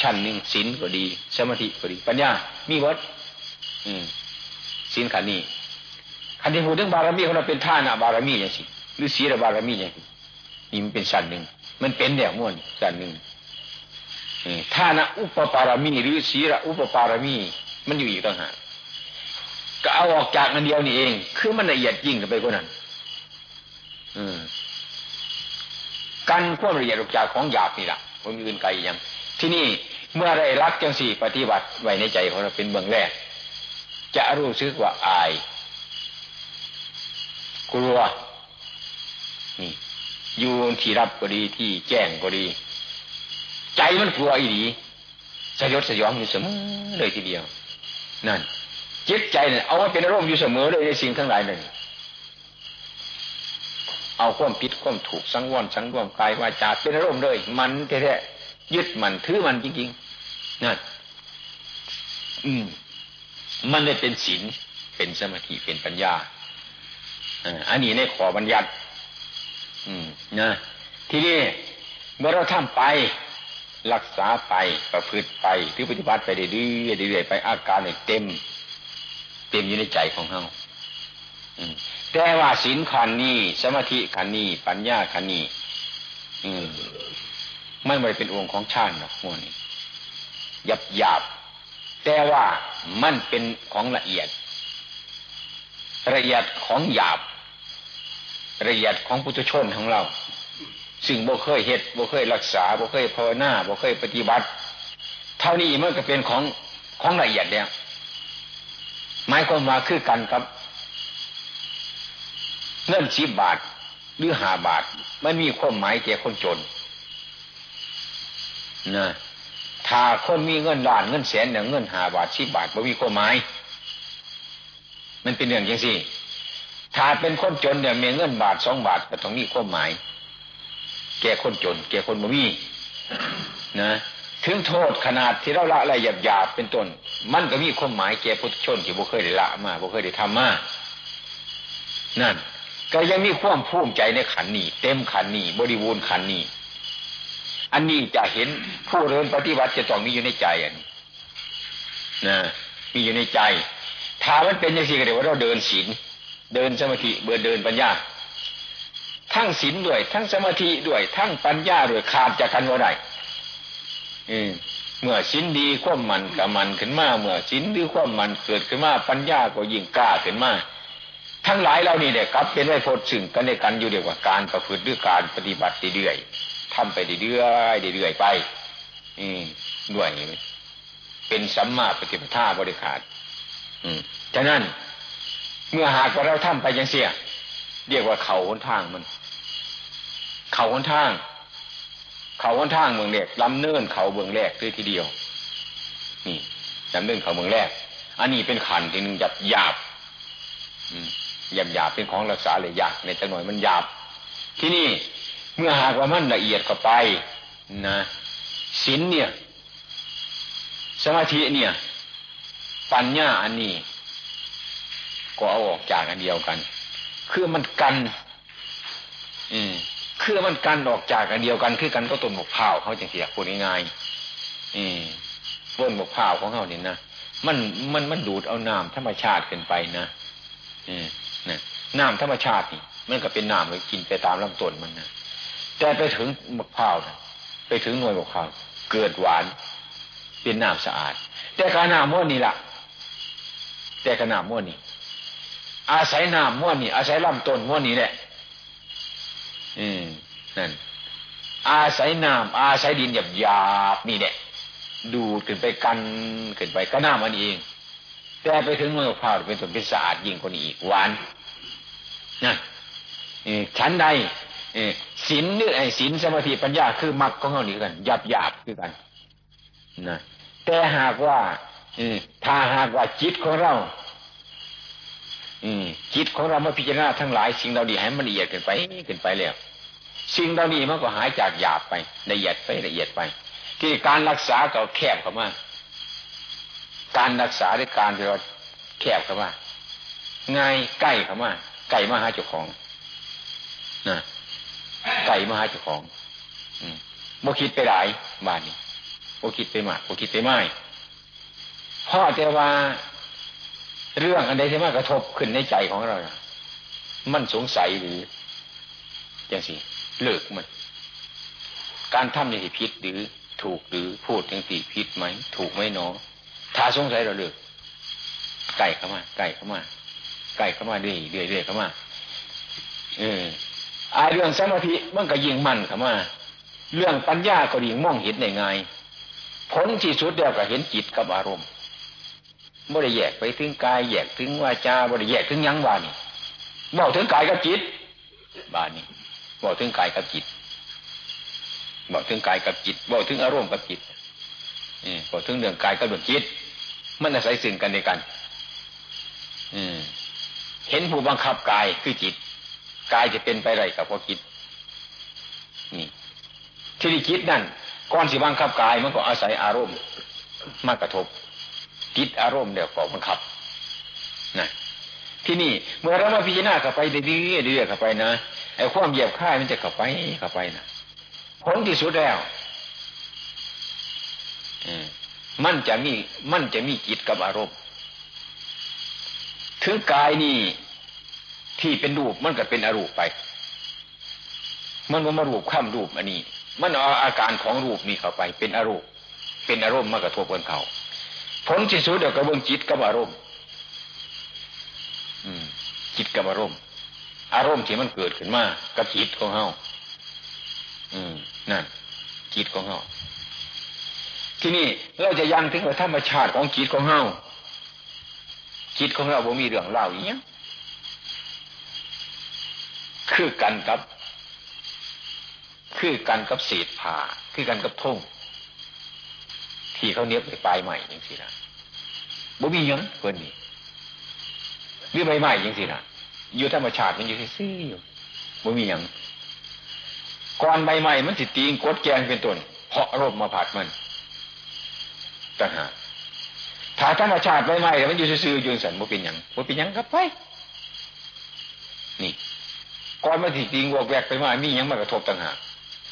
ชั้นหนึ่งศีลก็ดี สมาธิก็ดี ปัญญา มีวัดศีลขันนี้ ขันที่พูดถึงบารมีของเราเป็นท่านะบารมีอย่างสิหรือศีลบารมีอย่างสินี่มันเป็นชั้นหนึ่งมันเป็นแบบม้วนชั้นหนึ่งท่านะอุปปารมีหรือศีลอุปปารมี มันอยู่อีกต่างหากก็เอาออกจากนันเดียวนี่เอง คือมันละเอียดยิ่งไปกว่านั้นอกันควบละเอียดออกจากของหยาบนี่แหละคนอื่นไกลยัง ที่นี่เมื่อได้รักจังสี่ปฏิบัติไว้ในใจของเราเป็นเบื้องแรก จะรู้สึกว่าอาย กลัว นี่ อยู่ที่รับก็ดีที่แจ้งก็ดี ใจมันกลัวอีดีสยดสยองอยู่เสมอเลยทีเดียว นั่นจิตใจเนี่ยเอาไว้เป็นอารมณ์อยู่เสมอเลยในสิ่งทั้งหลายนั่นเอาความผิดความถูกสังวรสังรวมกายวาจาเป็นอารมณ์เลย มันแท้ๆยึดมันถือมันจริงๆนั่นอืม มันเลยเป็นศีลเป็นสมาธิเป็นปัญญา อันนี้ในขอบัญญัติอืมนะทีนี้เมื่อเราทำไปรักษาไปประพฤติไปหรือปฏิบัติไปเรื่อยๆเรื่อยๆไปอาการเต็ม เต็มอยู่ในใจของเราแต่ว่าศีลขันนี้สมาธิขันนี้ปัญญาขันนี้มไม่ไม่เป็นองค์ของชาติหรอกพวกนี้หยับหยาบแต่ว่ามันเป็นของละเอียด ละเอียดของหยาบ ละเอียดของปุถุชนของเรา ซึ่งบ่เคยเหตุบ่เคยรักษาบ่เคยภาวนาบ่เคยปฏิบัติ เท่านี้มันก็เป็นของของละเอียดเนี่ยหมายความว่าคือกันครับเงินสิบบาทหรือห้าบาท มันมีความหมายแก่คนจนนะถ้าคนมีเงินล้านเงินแสนเนี่ยเงินห้าบาทสิบบาทมันมีความหมาย มันเป็นเรื่องอย่างสิ ถ้าเป็นคนจนเนี่ยมีเงินบาทสองบาทก็ต้องมีความหมาย แก่คนจน แก่คนบ่มีนะถึงโทษขนาดที่เราละอะไรหยาบๆเป็นต้น มันก็มีความหมายแก่พุทธชนที่บ่เคยได้ละมาบ่เคยได้ทำมานั่น ก็ยังมีความภูมิใจในขันนี้เต็มขันนี้บริบูรณ์ขันนี้อันนี้จะเห็นผู้เรินปฏิบัติจะต้องมีอยู่ในใจอันนี้นะมีอยู่ในใจ ถ้ามันเป็นอย่างสี่ก็เดี๋ยวเราเดินศีล เดินสมาธิเบื่อเดินปัญญา ทั้งศีลด้วย ทั้งสมาธิด้วย ทั้งปัญญาด้วยขาดจากกันว่าได้เมื่อศีลดีความมันกับมันขึ้นมา เมื่อศีลหรือความมันเกิดขึ้นมา ปัญญาก็ยิ่งกล้าขึ้นมาทั้งหลายเรานี่เนี่ยครับเป็นไว้พดซึ่งกันในกันอยู่เดียวกับการประพฤติด้วยการปฏิบัติเรื่อยๆทำไปเรื่อยเรื่อยไป อืมด้วยเป็นสัมมาปฏิปทาบริขารอืมฉะนั้น เมื่อหากว่าเราทำไปยังเสียเรียกว่าเขาหนทางมัน เขาหนทาง เขาหนทางเมืองแรกลำเนินเขาเมืองแรกด้วยทีเดียว นี่ลำเนินเขาเมืองแรก อันนี้เป็นขันที่หนึ่งหยาบหยาบหยาบหยาบเป็นของรักษาเลยหยากในจังหน่อยมันหยาบ ที่นี่เมื่อหากว่ามันละเอียดเข้าไปนะศีลเนี่ย สมาธิเนี่ย ปัญญาอันนี้ ก็เอาออกจากอันเดียวกัน คือมันกัน อืมคือมันกันออกจากอันเดียวกัน คือกันก็ต้นบกพร้าวเขาจังเสียพูดง่ายๆอืมต้นบกพร้าวของเขาเนี่ยนะมันมันมันดูดเอาน้ำธรรมชาติขึ้นไปนะอืมนะน้ำธรรมชาตินี่มันก็เป็นน้ำเลยกินไปตามลำต้นมันนะแต่ไปถึงบกพร้าวนะไปถึงหน่วยบกพร้าวเกิดหวานเป็นน้ำสะอาด แต่กาน้ำม้วนนี่ล่ะ แต่กาน้ำม้วนนี่ อาศัยน้ำม้วนนี่อาศัยลำต้นม้วนนี่แหละอืมนั่นอาศัยน้ำอาศัยดินหยาบหยาบนี่แหละดูดขึ้นไปกันขึ้นไปก็น้ำมันเอง แต่ไปถึงเมื่อพร้าวเป็นส่วนเป็นสะอาดยิ่งกว่านี้อีกหวานนั่นชั้นใดศีลหรือไอ้ศีลสมาธิปัญญาคือมรรคของเขานี่กันหยาบหยาบคือกันนะแต่หากว่าถ้าหากว่าจิตของเรา จิตของเรามาพิจารณาทั้งหลาย สิ่งเราดีให้มันละเอียดขึ้นไปขึ้นไปแล้วสิ่งเราดีมันก็หายจากหยาบไปละเอียดไปละเอียดไป ที่การรักษาก็แคบเข้ามาการรักษาด้วยการที่เราแคบเข้ามาง่ายใกล้เข้ามาไก่มาหาเจ้าของนะไก่มาหาเจ้าของโมคิดไปหลายบ้านนี้โมคิดไปมากโมคิดไปไม่พ่อแต่ว่า เรื่องอันใดที่มากระทบขึ้นในใจของเรา มันสงสัยหรืออย่างสิเลิกมัน การทำในที่ผิดหรือถูกหรือพูดถึงสิผิดไหม ถูกไหมเนาะถ้าสงสัยเราเลิกไก่เข้ามาไก่เข้ามาไก่เข้ามาเรื่อยเรื่อยเรื่อยเข้ามาเอออาเรื่องสมาธิมันก็ยิงมันเข้ามา เรื่องปัญญาก็ยิงมองเห็นได้ง่ายผลที่สุดเดียวก็เห็นจิตกับอารมณ์ บ่ได้แยกไปถึงกาย แยกถึงวาจาบ่ได้แยกถึงยังวานี่บอกถึงกายกับจิตบานี่บอกถึงกายกับจิตบอกถึงกายกับจิตบอกถึงอารมณ์กับจิตบอกถึงเรื่องกายกับเรื่องจิต มันอาศัยสิ่งกันในกัน อืมเห็นผู้บังคับกายคือจิต กายจะเป็นไปไรกับพอจิตนี่ที่จิตนั่นก่อนสิบังคับกายมันก็อาศัยอารมณ์มากระทบ จิตอารมณ์เดี๋ยวก็บังคับนะที่นี่เมื่อเรามาพิจารณาเข้าไปเรื่อยๆเรื่อยๆเข้าไปนะไอ้ความเหยียบค่ายมันจะเข้าไปเข้าไปนะผลที่สุดแล้วมันจะมีมันจะมีจิตกับอารมณ์ถึงกายนี่ที่เป็นรูปมันก็เป็นอรูปไป มันมันมารูปข้ามรูปอันนี้ มันเอาอาการของรูปนี้เข้าไป เป็นอรูป เป็นอารมณ์มากระทบกันเขา ผลที่สุดเดี๋ยวกระเบื้องจิตกับอารมณ์จิตกับอารมณ์ อารมณ์ที่มันเกิดขึ้นมากับจิตของเฮาอืมนั่นจิตของเฮาที่นี่เราจะยังถึงว่าธรรมชาติของจิตของเฮาจิตของเราบ่มีเรื่องเล่าอย่างเงี้ยคือกันกับ คือกันกับเศษผ่าคือกันกับทุ่ง ที่เขาเนี้ยไปปลายใหม่ยังสินะบ่มียังเกินนี่หรือใบใหม่ยังสินะอยู่ธรรมชาติมันอยู่ซื่ออยู่บ่มียังก่อนใบใหม่มันสิตีงกดแกงเป็นต้นเพราะรบมาผัดมันต่างหากถ้าธรรมชาติใบใหม่มันอยู่ซื่ออยู่สันบ่เป็นยังบ่เป็นยังครับไป นี่ก่อนมันสิตีงวกแวกไปมามียังมากระทบต่างหาก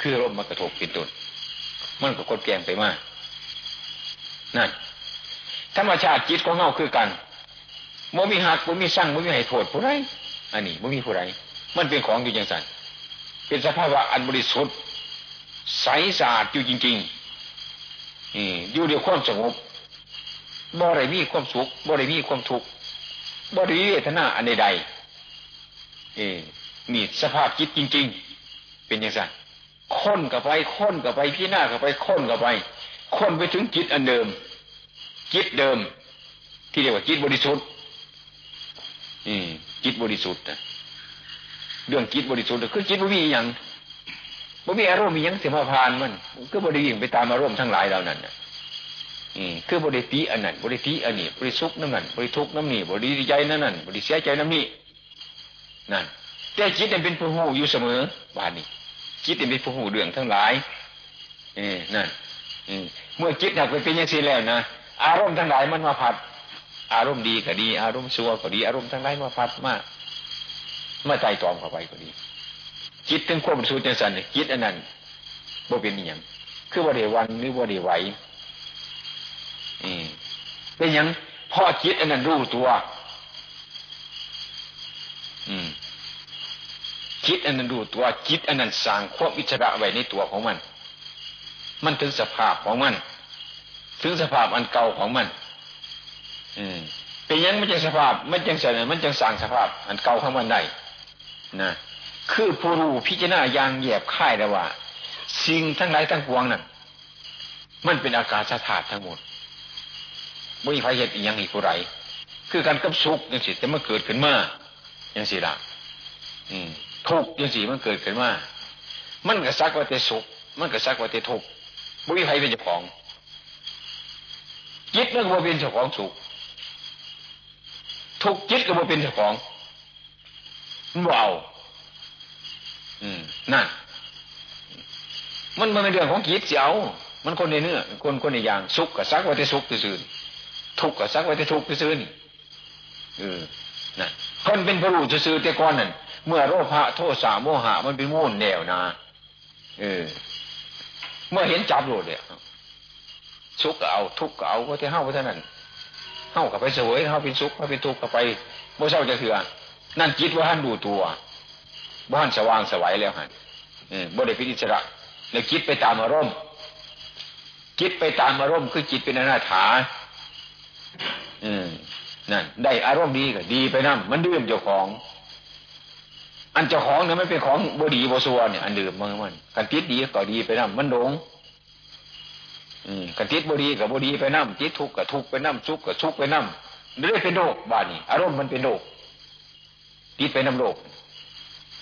คือรบมากระทบเป็นต้นมันก็กดแกงไปมาก นั่นธรรมชาติจิตของเฮาคือกันบ่มีหักบ่มีสั่งบ่มีให้โทษผู้ใดอันนี้บ่มีผู้ใดมันเป็นของอยู่อย่างสันเป็นสภาวะอันบริสุทธิ์ใสสะอาดอยู่จริงๆอยู่เดียวความสงบบ่ได้มีความสุขบ่ได้มีความทุกข์บ่ได้มีเวทนาอันใดๆเอมีสภาพจิตจริง ๆ เป็นอย่างไรค้นกับไปค้นกับไปพี่หน้ากับไปค้นกับไป ค้นไปถึงจิตอันเดิม จิตเดิม ที่เรียกว่าจิตบริสุทธิ์จิตบริสุทธิ์เรื่องจิตบริสุทธิ์คือจิตบ่มีอย่างบ่มีอารมณ์มีอย่างเสียมาพานมันก็บริยิ่งไปตามอารมณ์ทั้งหลายเหล่านั้นอืมคือบริตีอันนั้นบริตีอันนี้บริสุขน้ำนั้นบริทุกน้ำนี้บริใจนั่นนั่นบริเสียใจน้ำนี้นั่นแต่จิตเนี่ยเป็นผู้หูอยู่เสมอบานนี้จิตเนี่ยเป็นผู้หูเรื่องทั้งหลายเออนั่น เมื่อจิตหักไปเป็นอย่างนี้แล้วนะอารมณ์ทั้งหลายมันมาผัด อารมณ์ดีก็ดี อารมณ์ชั่วก็ดี อารมณ์ทั้งหลายมาพัดมากเมาใจตอมเข้าไปก็ดีคิดถึงความสูญจังสันคิดอันนั้นบ่เป็นอย่างคือว่าเดวันหรือว่าเดไหวอืมเป็นอย่างพ่อคิดอันนั้นรู้ตัว อืมคิดอันนั้นรู้ตัวคิดอันนั้นสร้างความอิจฉาไว้ในตัวของมัน มันถึงสภาพของมัน ถึงสภาพอันเก่าของมัน อืมเป็นยังมันจะสภาพ มันจังเสนมันจังสร้างสภาพ อันเก่าของมันได้นะคือผู้รู้พิจารณาอย่างแยบค่ายแล้วว่า สิ่งทั้งหลายทั้งปวงนั่นมันเป็นอากาศธาตุทั้งหมดไม่มีใครเห็นอีกอย่างอีกผู้ไรคือการกับสุขย่างสิแต่มันเกิดขึ้นมาอย่างสิละอืมทุกย่างสิมันเกิดขึ้นมา มันก็ซักว่าแต่สุขมันก็ซักว่าแต่ทุก ไม่มีใครเป็นเจ้าของจิตมันก็เป็นเจ้าของสุขทุกจิตก็บ่เป็นเจ้าของมันเอาอืมนั่นมันมันเป็นเรื่องของจิตเสียวมันคนในเนื้อคนคนในอย่างสุขกับซักไว้ที่สุขซื่อทุกข์กับซักไว้ที่ทุกข์ซื่อนี่เออนั่นคนเป็นพระรูซื่อแต่ก่อนนั่นเมื่อโรภะโทษสาโมหะมันเป็นมุ่แนวนะเออ เมื่อเห็นจับโลดเนี่ยสุขก็เอา ทุกข์ก็เอาก็ที่เฮ้าเท่านั้นเฮ้ากับไปสวยเฮ้าเป็นสุขเฮ้าเป็นทุกข์ก็ไปโมเศร้าจะเถื่อนั่นจิตว่าท่านดูตัวบ้านสว่างสวัยแล้วฮะบ่ได้พิจิระแล้วคิดไปตามอารมณ์คิดไปตามอารมณ์คือจิตเป็นอนาถา อืมนั่นได้อารมณ์ดีก็ดีไปนั่มันดื่มเจ้าของ อันเจ้าของเนี่ยไม่เป็นของบดีบสัวเนี่ยอันดื่มมันมันกันติดดีก็ดีไปนั่มันหลงอืมกันติดบดีกับบดีไปนั่ติดทุกข์กับทุกข์ไปนั่สุขกับทุกข์ไปนั่ไม่ได้เป็นโรคบ้านนี่อารมณ์มันเป็นโรคติดไปน้ำโรค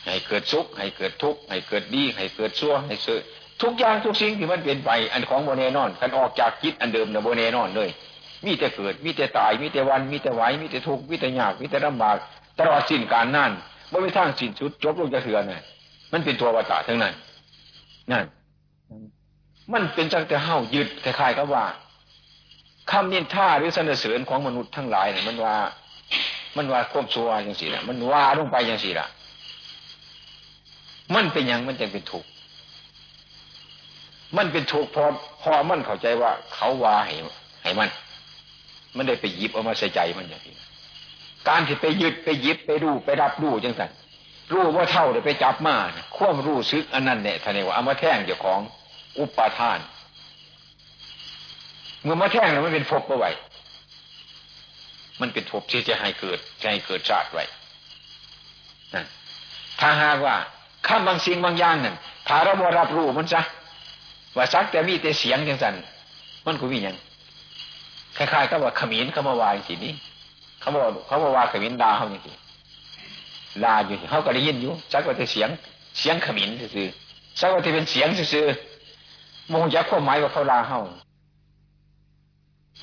ให้เกิดสุขให้เกิดทุกข์ให้เกิดดีให้เกิดชั่วให้เกิดทุกอย่างทุกสิ่งที่มันเป็นไปอันของโบเนนอนกันออกจากจิตอันเดิมเนะโบเนนอนเลย มีแต่เกิดมีแต่ตายมีแต่วันมีแต่ไหวมีแต่ทุกข์มีแต่ยากมีแต่ลำบากตลอดสิ้นการนั่น บ่มีทางสิ้นสุดจบลงจะเถื่อนเลยมันเป็นตัววัฏฏะทั้งนั้นนั่นมันเป็นจังแต่เฮ้ายึดคล้ายๆกับว่าคำนินท่าหรือสนเสริญของมนุษย์ทั้งหลายเนี่ยมันว่า มันว่าควบชัวอย่างสี่ละมันว่าลงไปอย่างสี่ละมันเป็นย่างมันจะเป็นถูกมันเป็นถูกพอพอมันเข้าใจว่า เขาว่าให้ให้มัน มันได้ไปหยิบเอามาใส่ใจมันอย่างนี้ การที่ไปยึดไปยิบไปดูไปรับรู้จังสันรู้ว่าเท่าเดี๋ยไปจับมาควบรู้ซึกอันนั้นเนี่ยท่านเรียกว่าเอามาแท่งเจ้าของอุปาทาน เมื่อมาแท่งแล้วมันเป็นภพเอาไว้มันเป็นภพที่จะให้เกิดจะให้เกิดชาติไว้นะถ้าหากว่าข้ามบางสิ่งบางอย่างนั่นถ้าเราบ่รับรู้มันซะว่าซักแต่มีแต่เสียงจังสันมันก็มีอย่างคล้ายๆกับว่าขมิ้นเขามาวายสินี้ เขาบอกเขาบอกว่าขมิ้นดาเขาอย่างสิลาอยู่เขาก็ได้ยินอยู่ซักว่าแต่เสียงเสียงขมิ้นซื่อซักว่าแต่เป็นเสียงซื่อมองยักข้อหมายว่าเขาลาเขา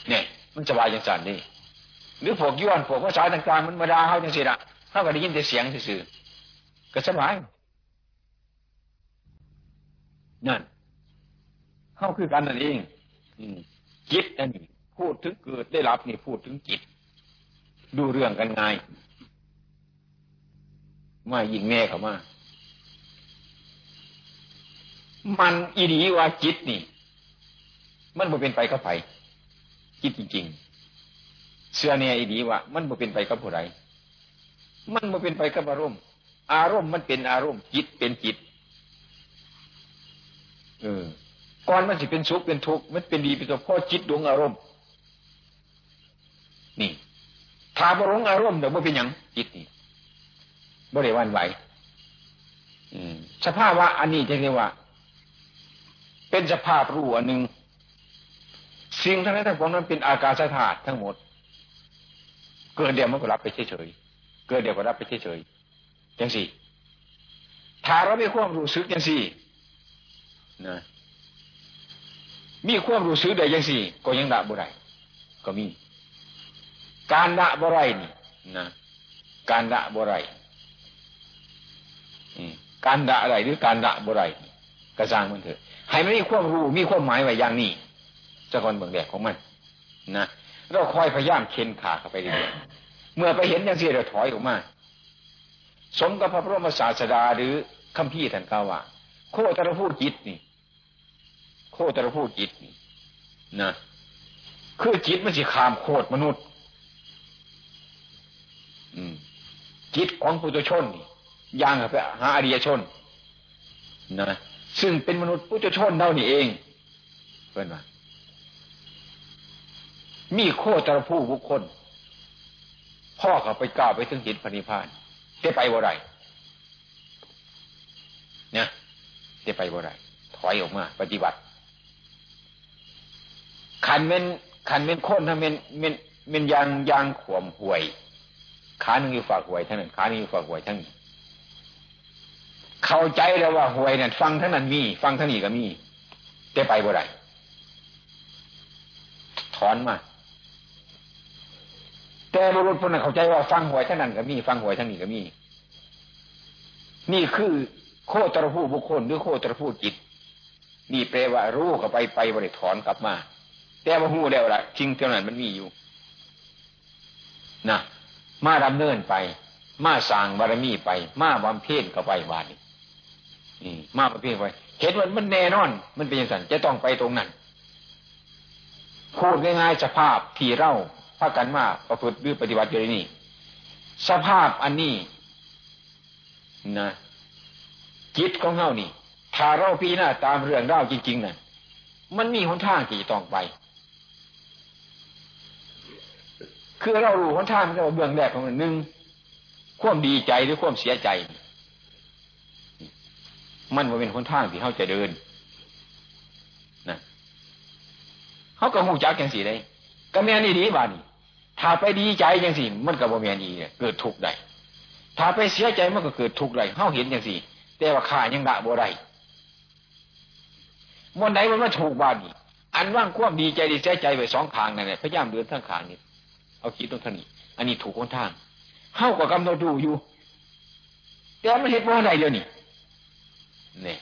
เนี่ย มันจะวายจังสันนี่หรือพวกย้อนพวกภาษาต่างๆมันมาดาเขาจังสิละเขาก็ได้ยินแต่เสียงซื่อก็สบายนั่นเข้าคือกันนั่นเองจิตอันนี้พูดถึงเกิดได้รับนี่พูดถึงจิต ดูเรื่องกันง่ายมายิงแม่เขามา มันอีดีว่าจิตนี่ มันบ่เป็นไปกับไผจิตจริงๆ เสื้อเนี่ยอีดีว่า มันบ่เป็นไปกับผู้ใดมันบ่เป็นไปกับอารมณ์ อารมณ์มันเป็นอารมณ์ จิตเป็นจิต เออก่อนมันสิเป็นสุขเป็นทุกข์มันเป็นดีเป็นตัวพ่อจิตดวงอารมณ์ นี่ ถ้าบรงอารมณ์เดี๋ยวมันเป็นอย่างจิตนี่บริวันไหวสภาพว่าอันนี้จะเรียกว่า เป็นสภาพรู้อันหนึ่งสิ่งทั้งนั้นทั้งปวงนั้นเป็นอากาศธาตุทั้งหมด เกิดเดียวมันก็รับไปเฉยๆเกิดเดียวก็รับไปเฉยๆอย่างสี่ถ้าเราไม่ความรู้สึกอย่างสี่นะมีความรู้สึกได้ยังสี่ ก็ยังละบ่ได้ก็มี การละบ่ไรนี่นะการละบ่ไรการละอะไรหรือการละบ่ไรกระจางมันเถอะให้มันมีความรู้มีความหมายไว้อย่างนี้สะกอนเบื้องแดกของมัน นะเราคอยพยายามเข็นขาเข้าไปเรื่อยเมื่อไปเห็นอย่างนี้เราถอยออกมา สมกับพระพุทธศาสดาหรือคำพี่ท่านกล่าวว่าโคตรพูดจิตนี่โคตรพูดจิตนี่นะคือจิตมันสิขามโคตรมนุษย์ จิตของปุถุชนย่างไปหาอริยชนนะซึ่งเป็นมนุษย์ปุถุชนเท่านี้เองเพื่อนว่ามีโคตรผู้บุคคล พ่อเขาไปกล่าวไปถึงจิตพนิพานจะไปบ่ไรเนี่ยจะไปบ่ไรถอยออกมา ปฏิบัติขันเม็นขันเม็นโค่นถ้าเม็นเม็นเม็นยางยางขวมห่วย ขาหนึ่งอยู่ฝากหวยทั้งนั้นขาหนึ่งอยู่ฝากหวยทั้งนี้เข้าใจแล้วว่าหวยนั่นฟังทั้งนั้นมี ฟังทั้งนี้ก็มีจะไปบ่ไรถอนมาแต่บุรุษคนนั้นเข้าใจว่าฟังหวยทั้งนั้นก็มี ฟังหวยทั้งนี้ก็มี นี่คือโคตรผู้บุคคลหรือโคตรผู้จิต นี่แปลว่ารู้เข้าไปไปบริถอนกลับมา แต่ว่าหูแล้วละจริงเท่านั้นมันมีอยู่นะ มาดำเนินไป มาสร้างบารมีไป มาบำเพ็ญเข้าไปวานี่นี่มาบำเพ็ญไปเห็นว่ามันแน่นอน มันเป็นอย่างนั้นจะต้องไปตรงนั้นพูดง่ายๆสภาพที่เล่าพากันมาประพฤติหรือปฏิบัติอยู่ในนี้สภาพอันนี้นะจิตของเฮานี่ถ้าเราพีหน้าตามเรื่องเล่าจริงๆนะ่ะมันมีหนทางที่ต้องไป คือเรารู้หนทางเราเบื้องแรกของมันหนึ่งความดีใจหรือความเสียใจ มันว่าเป็นหนทางที่เขาจะเดินนะเขาก็หูจักอย่างสี่เลยก็แม่นี่ดีบ้านี่ถ้าไปดีใจยังสิมันก็บ่แม่นอีเนี่ยเกิดทุกข์ได้ถ้าไปเสียใจมันก็เกิดทุกข์ได้เฮาเห็นยังสิแต่ว่าข้ายังละบ่ได้มันไหนมันมาถูกบ้านี่อันว่างความดีใจดีเสียใจไปสองทางนั่นแหละพยายามเดินทั้งขางนี่ เอาคิดตรงท่านี้อันนี้ถูกคนทางเฮาก็กำหนดดูอยู่แต่มันเห็นบ่ได้เดี๋ยวนี้เนี่ย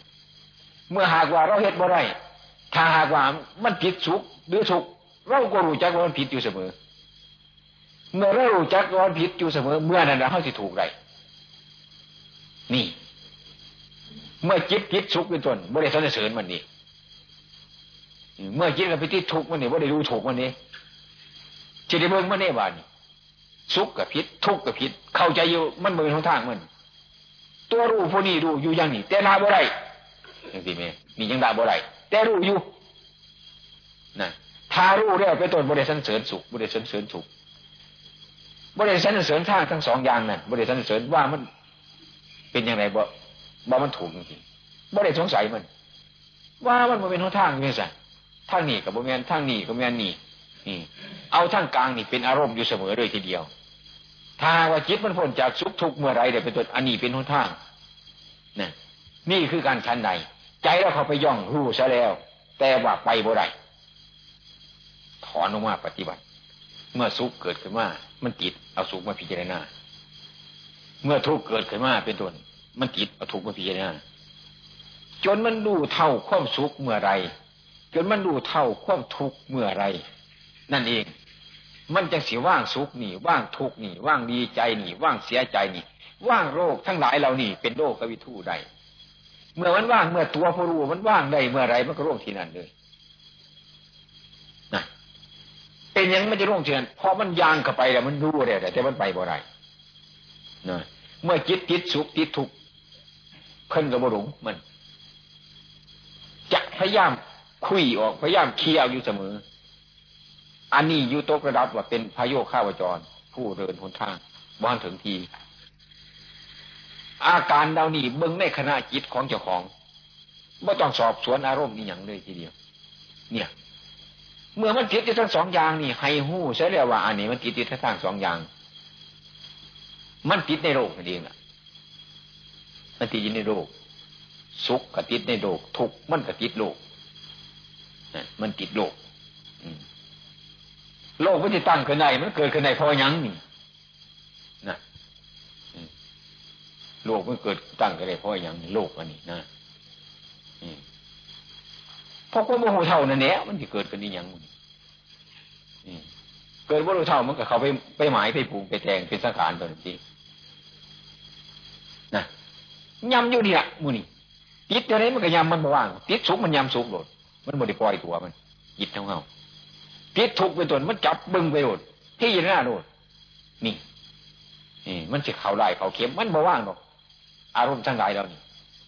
เมื่อหากว่าเราเห็นบ่ได้ถ้าหากว่ามันผิดสุขหรือสุขเราก็รู้จักว่ามันผิดอยู่เสมอ เมื่อเรารู้จักว่ามันผิดอยู่เสมอ เมื่อนั้นเราเข้าสิถูกได้นี่ เมื่อจิตจิตสุขเป็นต้นบริสุทธิ์เสริญมันนี่เมื่อจิตกับพิทิทุกมันนี่บ่ได้รู้ถูกมันนี่ จะได้เบิ่งมันนี่บานสุขกับพิษทุกข์กับพิษเข้าใจอยู่มันเบิ่งทางทางมัน ตัวรู้ผู้นี้รู้อยู่อย่างนี้แต่ลาบ่ได้ยังสิแม่นี่ยังลาบ่ได้แต่รู้อยู่นะถ้ารู้แล้วเป็นต้นบริสันเสริญสุขบริสันเสริญสุขบริสันเสริญทางทั้งสองอย่างนั่นบริสันเสริญว่ามัน เป็นยังไงบ่บ่มันถูกจริงบ่ได้สงสัยมัน ว่ามันมันเป็นหนทางนี่สิทางนี้กับบ่แมนทางนี้กับแมนนี่ นี่ เอาทางกลางนี่เป็นอารมณ์อยู่เสมอเลยทีเดียว ถ้าว่าจิตมันพ้นจากสุขทุกข์เมื่อไรเดี๋ยวเป็นตัวอันนี้เป็นหนทางนี่นี่คือการชั้นใดใจเราเขาไปย่องรู้ซะแล้ว แต่ว่าไปบ่ได้ถอนออกมาปฏิบัติ เมื่อสุขเกิดขึ้นมามันติดเอาสุขมาพิจารณา เมื่อทุกข์เกิดขึ้นมาเป็นต้นมันติดเอาทุกข์มาพิจารณาจนมันดูเท่าความสุขเมื่อไรจนมันดูเท่าความทุกข์เมื่อไร นั่นเอง มันจะเสียว่างสุขนี่ว่างทุกนี่ว่างดีใจนี่ว่างเสียใจนี่ ว่างโรคทั้งหลายเรานี่ เป็นโรคกวิทูใดเมื่อมันว่างเมื่อตัวผู้รู้มันว่างได้เมื่อไรมันก็โรคที่นั่นเลยนะเป็นยังไม่จะร่วงเชิญเพราะมันยางเข้าไปแล้วมันรู้เลยแต่มันไปบ่ได้นะเมื่อจิตจิตสุขจิตทุกข์เพิ่นกับบรุงมัน จะพยายามคุยออกพยายามเคลียร์อยู่เสมอ อันนี้ยูโตกระดับว่าเป็นพายโยข้าวจร ผู้เดินหนทางบ้านถึงที อาการเรานี่เบิ้งในขณะจิตของเจ้าของไม่ต้องสอบสวนอารมณ์นี่อย่างเลยทีเดียว เนี่ย เมื่อมันติดอยู่ทั้งสองอย่างนี่ให้หู้ใช่แล้วว่า อันนี้มันติดอยู่ทั้งสองอย่าง มันติดในโลกนั่นเองอะมันติดอยู่ในโลกสุขก็ติดในโลกทุกข์มันก็ติดโลกมันติดโลก โลกมันจะตั้งขึ้นในมันเกิดขึ้นในเพราะยังนี่นะโลกมันเกิดตั้งขึ้นในเพราะยังโลกอันนี้นะเพราะความโมโหเท่านั่นแหละมันจะเกิดขึ้นนี่ยังเกิดว่ารู้เท่ามันก็เขาไปไปหมายไปปลูกไปแทงเป็นสังขารตัวนี้นะยำอยู่นี่แหละมูนี่ติดอะไรมันก็ยำมันมาว่างติดสุกมันยำสุกโดดมันบ่ได้ปล่อยตัวมันยิดทั้งเงา ติดทุกไปตัวมันจับบึงไปโดดที่ยินหน้าโดดนี่นี่มันจะเขาได้เขาเข็มมันมาว่างหรอกอารมณ์ทั้งหลายเรานี่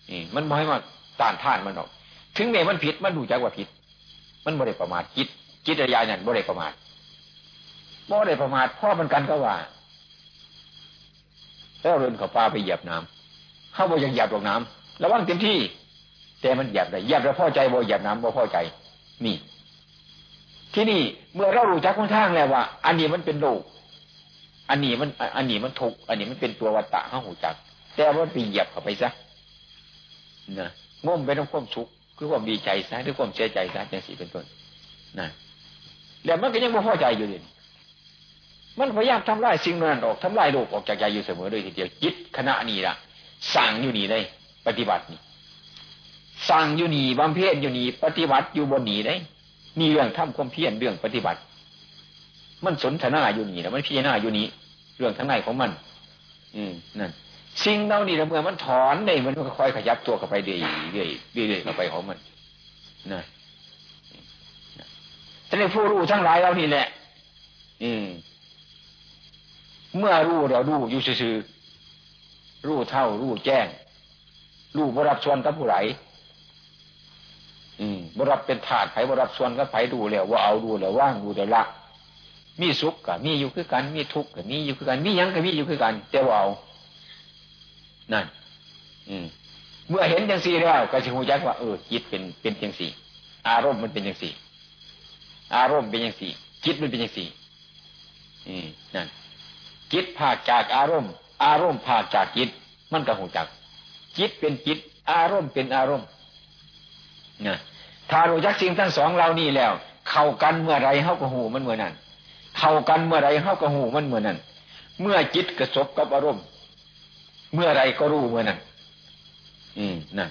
นี่ มันไม่ให้มาต้านท่านมันหรอก ถึงแม้มันผิดมันดูจักว่าผิด มันบ่ได้ประมาทจิตจิตระยะนั้นบ่ได้ประมาทบ่ได้ประมาทพ่อมันกันก็ว่าแล้วเดินเขาปลาไปเหยียบน้ำเข้าบ่ยังเหยียบลงน้ำระวังเต็มที่ แต่มันเหยียบได้เหยียบแล้วพ่อใจบ่เหยียบน้ำบ่พ่อใจ นี่ ที่นี่เมื่อเรารู้จักค่อนข้างแล้วว่า อันนี้มันเป็นโลกอันนี้มัน อันนี้มันทุกอันนี้มันเป็นตัววัตตะข้าหูจัก แต่ว่าไปเหยียบเข้าไปซะนะง่มไปต้องความสุขคือความดีใจซะหรือความเสียใจซะจังสีเป็นต้นนะแล้วมันก็ยังไม่พอใจอยู่เลยมันพยายามทำลายสิ่งนั้นออกทำลายโลกออกจากใจอยู่เสมอเลยทีเดียวจิตขณะนี้ล่ะสั่งอยู่นี่ได้ปฏิบัตินี่สั่งอยู่นี่บำเพ็ญอยู่นี่ปฏิบัติอยู่บนนี่ได้ มีเรื่องทำความเพียรเรื่องปฏิบัติ มันสนทนาอยู่นี่นะมันพิจารณาอยู่นี่เรื่องทั้งในของมัน อืมนั่นสิ่งเหล่านี้เมื่อมันถอนได้มันก็ค่อยขยับตัวเข้าไปเรื่อยเรื่อยเรื่อยเข้าไปของมันนะท่านผู้รู้ทั้งหลายเรานี่แหละ อืม เมื่อรู้เรารู้อยู่ซื่อรู้เท่ารู้แจ้งรู้บรับส่วนกับผู้ไหล อืมบรับเป็นถาดไผ่บรับส่วนกับไผ่ดูแล้วว่าเอาดูแล้วว่างดูแล้วละมีสุขกับมีอยู่คือกัน มีทุกข์กับมีอยู่คือกัน มียังกับมีอยู่คือกันแต่ว่าเอานั่น อืม เมื่อเห็นจังสี่แล้วก็จะหูจักว่าเออจิตเป็นเป็นจังสี่ อารมณ์มันเป็นจังสี่ อารมณ์เป็นจังสี่ จิตมันเป็นจังสี่ อืมนั่นจิตภาจากอารมณ์ อารมณ์ภาจากจิต มันก็หูจัก จิตเป็นจิต อารมณ์เป็นอารมณ์ นะถ้ารู้จักสิ่งทั้งสองเรานี่แล้ว เข้ากันเมื่อไรเข้ากับหูมันเมื่อนั้นเข้ากันเมื่อไรเข้ากับหูมันเมื่อนั้น เมื่อจิตกระสบกับอารมณ์ เมื่อไรก็รู้เมื่อนั้น อืมนั่น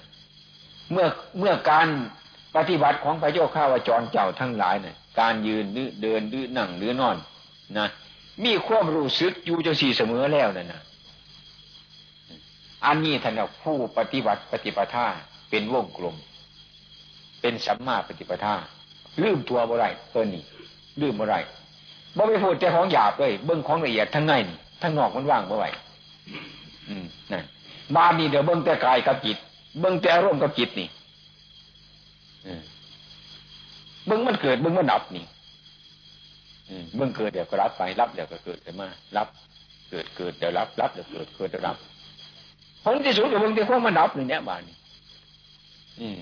เมื่อเมื่อการปฏิบัติของพระโยข้าวจรเจ้าทั้งหลายเนี่ยการยืนหรือเดินหรือนั่งหรือนอน นะมีความรู้สึกอยู่จังสี่เสมอแล้วนั่นนะอันนี้ท่านผู้ปฏิบัติปฏิปทาเป็นวงกลม เป็นสัมมาปฏิปทาลืมตัวบ่ไรตัวนี้ลืมบ่ไรบ่ไปพูดแต่ของหยาบเลยเบื้องของละเอียดทั้งในทั้งนอกมันว่างบ่ไรอืมนั่นบานี่เดี๋ยวเบิ้งแต่กายกับจิต เบิ้งแต่อารมณ์กับจิตนี่เบิ้งมันเกิดเบิ้งมันดับนี่เบิ้งเกิดเดี๋ยวก็รับไปรับเดี๋ยวก็เกิดขึ้นมารับเกิดเกิดเดี๋ยวรับรับเดี๋ยวเกิดเกิดเดี๋ยวรับผลที่สุดกับเบิ้งแต่พวกมันดับนี่เนี่ยบานี่อืม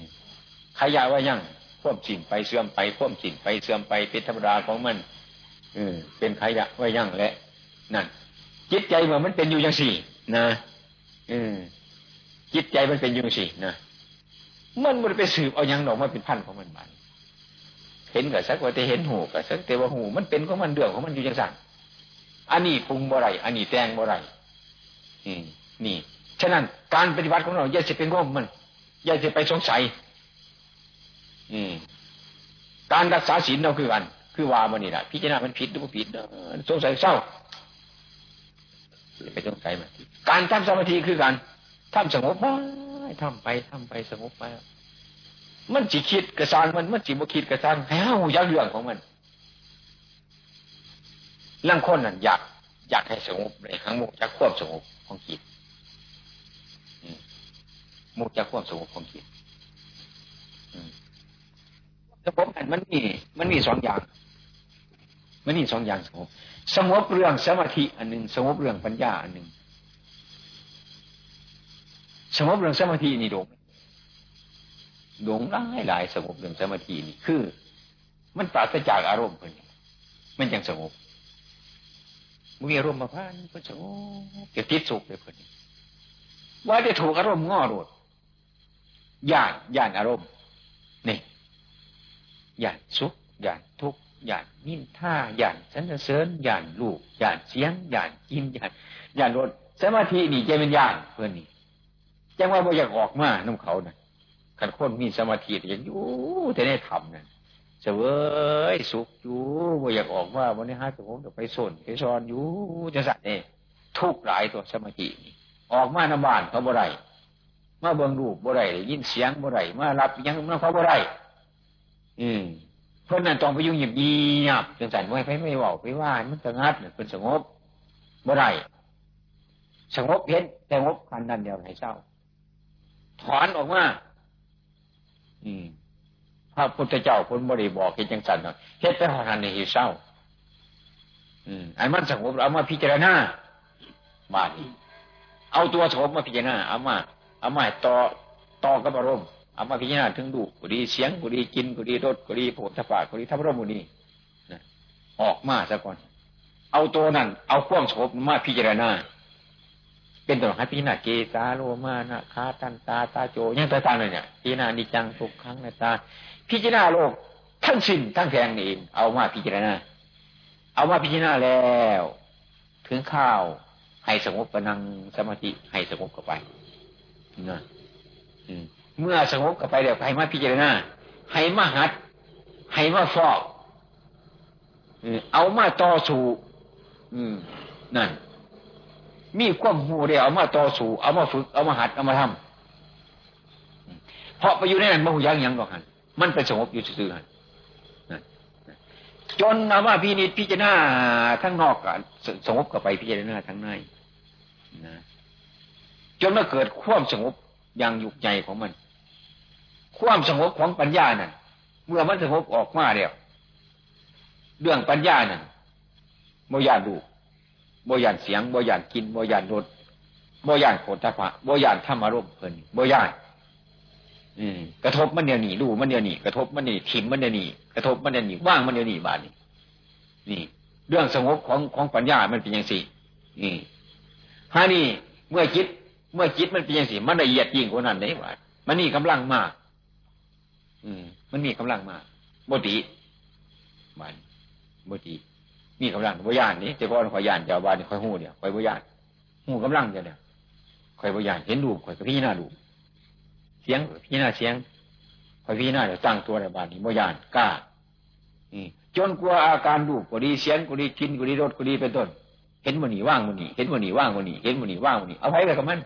ขยายว่ายังพ่วมจินไปเสื่อมไปพ่วมจินไปเสื่อมไปเป็นธรรมดาของมันอืเป็นขยะว่ายังและนั่นจิตใจเมื่อมันเป็นอยู่อย่างสี่ นะอืจิตใจมันเป็นอยังสินะมันมันไปสืบเอายังดอกมาเป็นพันของมันมันเห็นกับสักว่าแต่เห็นหูกับสักแต่ว่าหู มันเป็นของมันเดือดของมันอยู่ยังสั่งอันนี้ปรุงบ่ไรอันนี้แตงบ่ไรอืมนี่ ฉะนั้นการปฏิบัติของเราอย่าจะเป็นง่มมันอย่าจะไปสงสัย การรักษาศีลเราคือกัน คือว่ามันนี่แหละพิจารณามันผิดหรือไม่ผิดสงสัยเศร้าไปสงสัยมันการทำสมาธิคือการทำสงบไปทำไปทำไปสงบไป มันจิคิดกระซานมันมันจิบ่คิดกระซานแห้วยักเรื่องของมันร่างคนนั่นอยากอยากให้สงบในครั้งมุกจะควบสงบของจิตมุกจะควบสงบของจิต แต่ผมอันมันมีมันมีสองอย่าง มันมีสองอย่างสงบสงบเรื่องสมาธิอันหนึ่งสงบเรื่องปัญญาอันหนึ่งสงบเรื่องสมาธินี่โดงโดงหลายหลายสงบเรื่องสมาธินี่คือ มันปราศจากอารมณ์เพิ่นมันยังสงบมีอารมณ์มาพันก็สงบจะติดสุขเลยเพิ่นว่าได้ถูกอารมณ์ง้อโดดย่านย่านอารมณ์นี่ ย่านสุขย่านทุกข์ย่านนินท่าย่านสันเสริญย่านลูกย่านเสียงย่านกินย่านย่านรถสมาธินี่จะเป็นยานเพื่อนนี่จังว่าบ่อยากออกมาน้ำเขานะ่ะขันคนมีสมาธิอย่างอยู่แต่ได้ทำนั่นเสวยสุขอยู่บ่อยากออกว่าวันนี้ฮะสมมติไปสนไปซอนอยู่จะสัตว์เนี่ยทุกหลายตัวสมาธินี่ออกมาหน้าบ้านเขาบ่ได้มาเบิ่งรูปบ่ได้ยินเสียงบ่ได้มารับยังมาเขาบ่ได้ อืมเพราะนั้นต้องไปยุ่งหยิบยียบจังสันไม่ไปไม่เบาไปว่ามันสงัดเป็นสงบบ่อได้สงบเห็นสงบคันนั้นเดียวให้เศร้า ถอนออกมาอืมพระพุทธเจ้าคนบริบอกเห็นจังสันเนาะเฮ็ดแต่หันในเศร้า อืมอันมันสงบเอามาพิจารณาบาดนี้เอาตัวสงบมาพิจารณาเอามาเอามาต่อต่อกับอารมณ์ เอามาพิจารณาถึงดูกุดีเสียงกุดีกินกุดีรสกุดีโผฏฐะกุดีทัพรมุนีออกมาซะก่อน เอาตัวนั้นเอาข่วงสงบมาพิจารณา เป็นตัวให้พิจารณาเกสาโลมานะคาตันตาตาโจยังต่างๆเลยเนี่ยพิจารณานิจังทุกครั้งในตา พิจารณาโลกทั้งสิ้นทั้งแทงนี่เองเอามาพิจารณา เอามาพิจารณาแล้ว ถึงข้าวให้สงบกำลังสมาธิให้สงบกับไปนะ เมื่อสงบกับไปเดี๋ยวให้มาพิจารณาให้มาหัดให้มาฟอกเอามาต่อสู้นั่น มีความหูเดียวเอามาต่อสู้เอามาฝึก เอามาหัด เอามาทำเพราะไปอยู่ในนั้นมันหูยังยังหรอกฮันมันเป็นสงบอยู่ซื่อๆฮันจนเอามาพินิจพิจารณาทั้งนอกกันสงบกับไปพิจารณาทั้งในนะจนมาเกิดความสงบอย่างยุกใจของมัน ความสงบของปัญญานั่นเมื่อมันสงบออกมาเดียวเรื่องปัญญานั่นโมยานดูโมยานเสียงโมยานกินโมยานรสโมยานโคตรพะโมยานธรรมารมเพลินโมยานอืมกระทบมันเดียวหนีดูมันเดียวหนีกระทบมันเดียวถิ่มมันเดียวหนีกระทบมันเดียวหนีว่างมันเดียวหนีบาดนี่นี่ เรื่องสงบของของปัญญามันเป็นอย่างสี่นี่ฮานี่เมื่อคิด เมื่อจิตมันเป็นอย่างสิมันละเอียดยิ่งกว่านั้นได้ว่ามันนี่กำลังมาก อืม มันมีกำลังมากบดีมันบดีมีกำลังบญานนี้แต่ก่อนขอยยานเจ้าบ้านนี่คอยหูเนี่ยคอยบญานหูกำลังเดียเนี่ยคอยบญานเห็นดูคอยพี่หน้าดูเสียงพี่หน้าเสียงคอยพี่หน้าเดี๋ยวตั้งตัวในบ้านนี้บญานกล้าจนกลัวอาการดูก็ดีเสียงก็ดีกินก็ดีรสก็ดีเป็นต้น เห็นมันหนีว่างมันหนีเห็นมันหนีว่างมันหนีเห็นมันหนีว่างมันหนีเอาไว้เลยกับมัน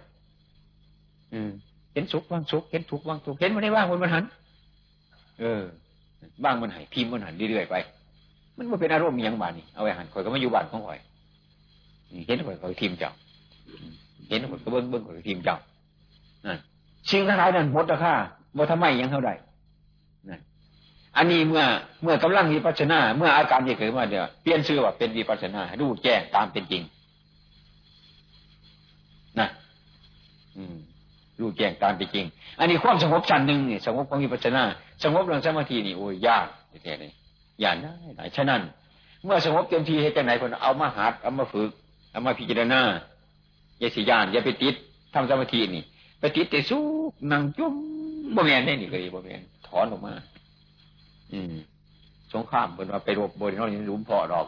เห็นสุขว่างสุขเห็นทุกข์ว่างทุกข์เห็นมันได้ว่างมันมันหัน เออว่างมันหายพิมพ์มันหันเรื่อยๆไป มันม่เป็นอารมณ์อย่างบานนี่เอาไว้หันคอยก็ไม่อยู่บ้านของคอยเห็นคอยคอยทีมเจ้าเห็นคอยก็เบิ้งเบิ้งคอยทีมเจ้านั่นสิ่งทั้งหลายนั้นหมดราคาบ่ทำไมยังเท่าใดนั่นอันนี้เมื่อเมื่อกำลังวิปัสนา เมื่ออาการที่เกิดมาเดี๋ยวเปลี่ยนชื่อว่าเป็นวิปัสนาดูแจ้งตามเป็นจริงนะอืม รู้แจ้งตามไปจริง อันนี้ความสงบชั้นหนึ่งนี่สงบของวิปัสสนาสงบเรื่องสมาธินี่โอ้ยยากแท้เลยยากได้หลายฉะนั้น เมื่อสงบเต็มที่ให้จังไหนคนเอามาหัดเอามาฝึกเอามาพิจารณาอย่าสิยานอย่าไปติดทำสมาธินี่ไปติดแต่สู้นั่งจุ้มบ่แมนได้นี่ก็ดีบ่แมนถอนออกมา อืมสงครามเป็นว่าไปรบบริโนนี่รุมพอดอก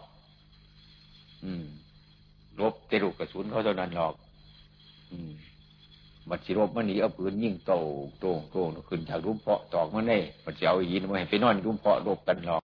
อืม รบเตลุกกระสุนเขาเท่านั้นหรอก อืม บัดสิรบมันหนีเอาปืนยิงโตโตโตขึ้นจากรุมเพาะตอกมันได้บัดสิเอาหินมาให้ไปนอนรุมเพาะรบกันหรอก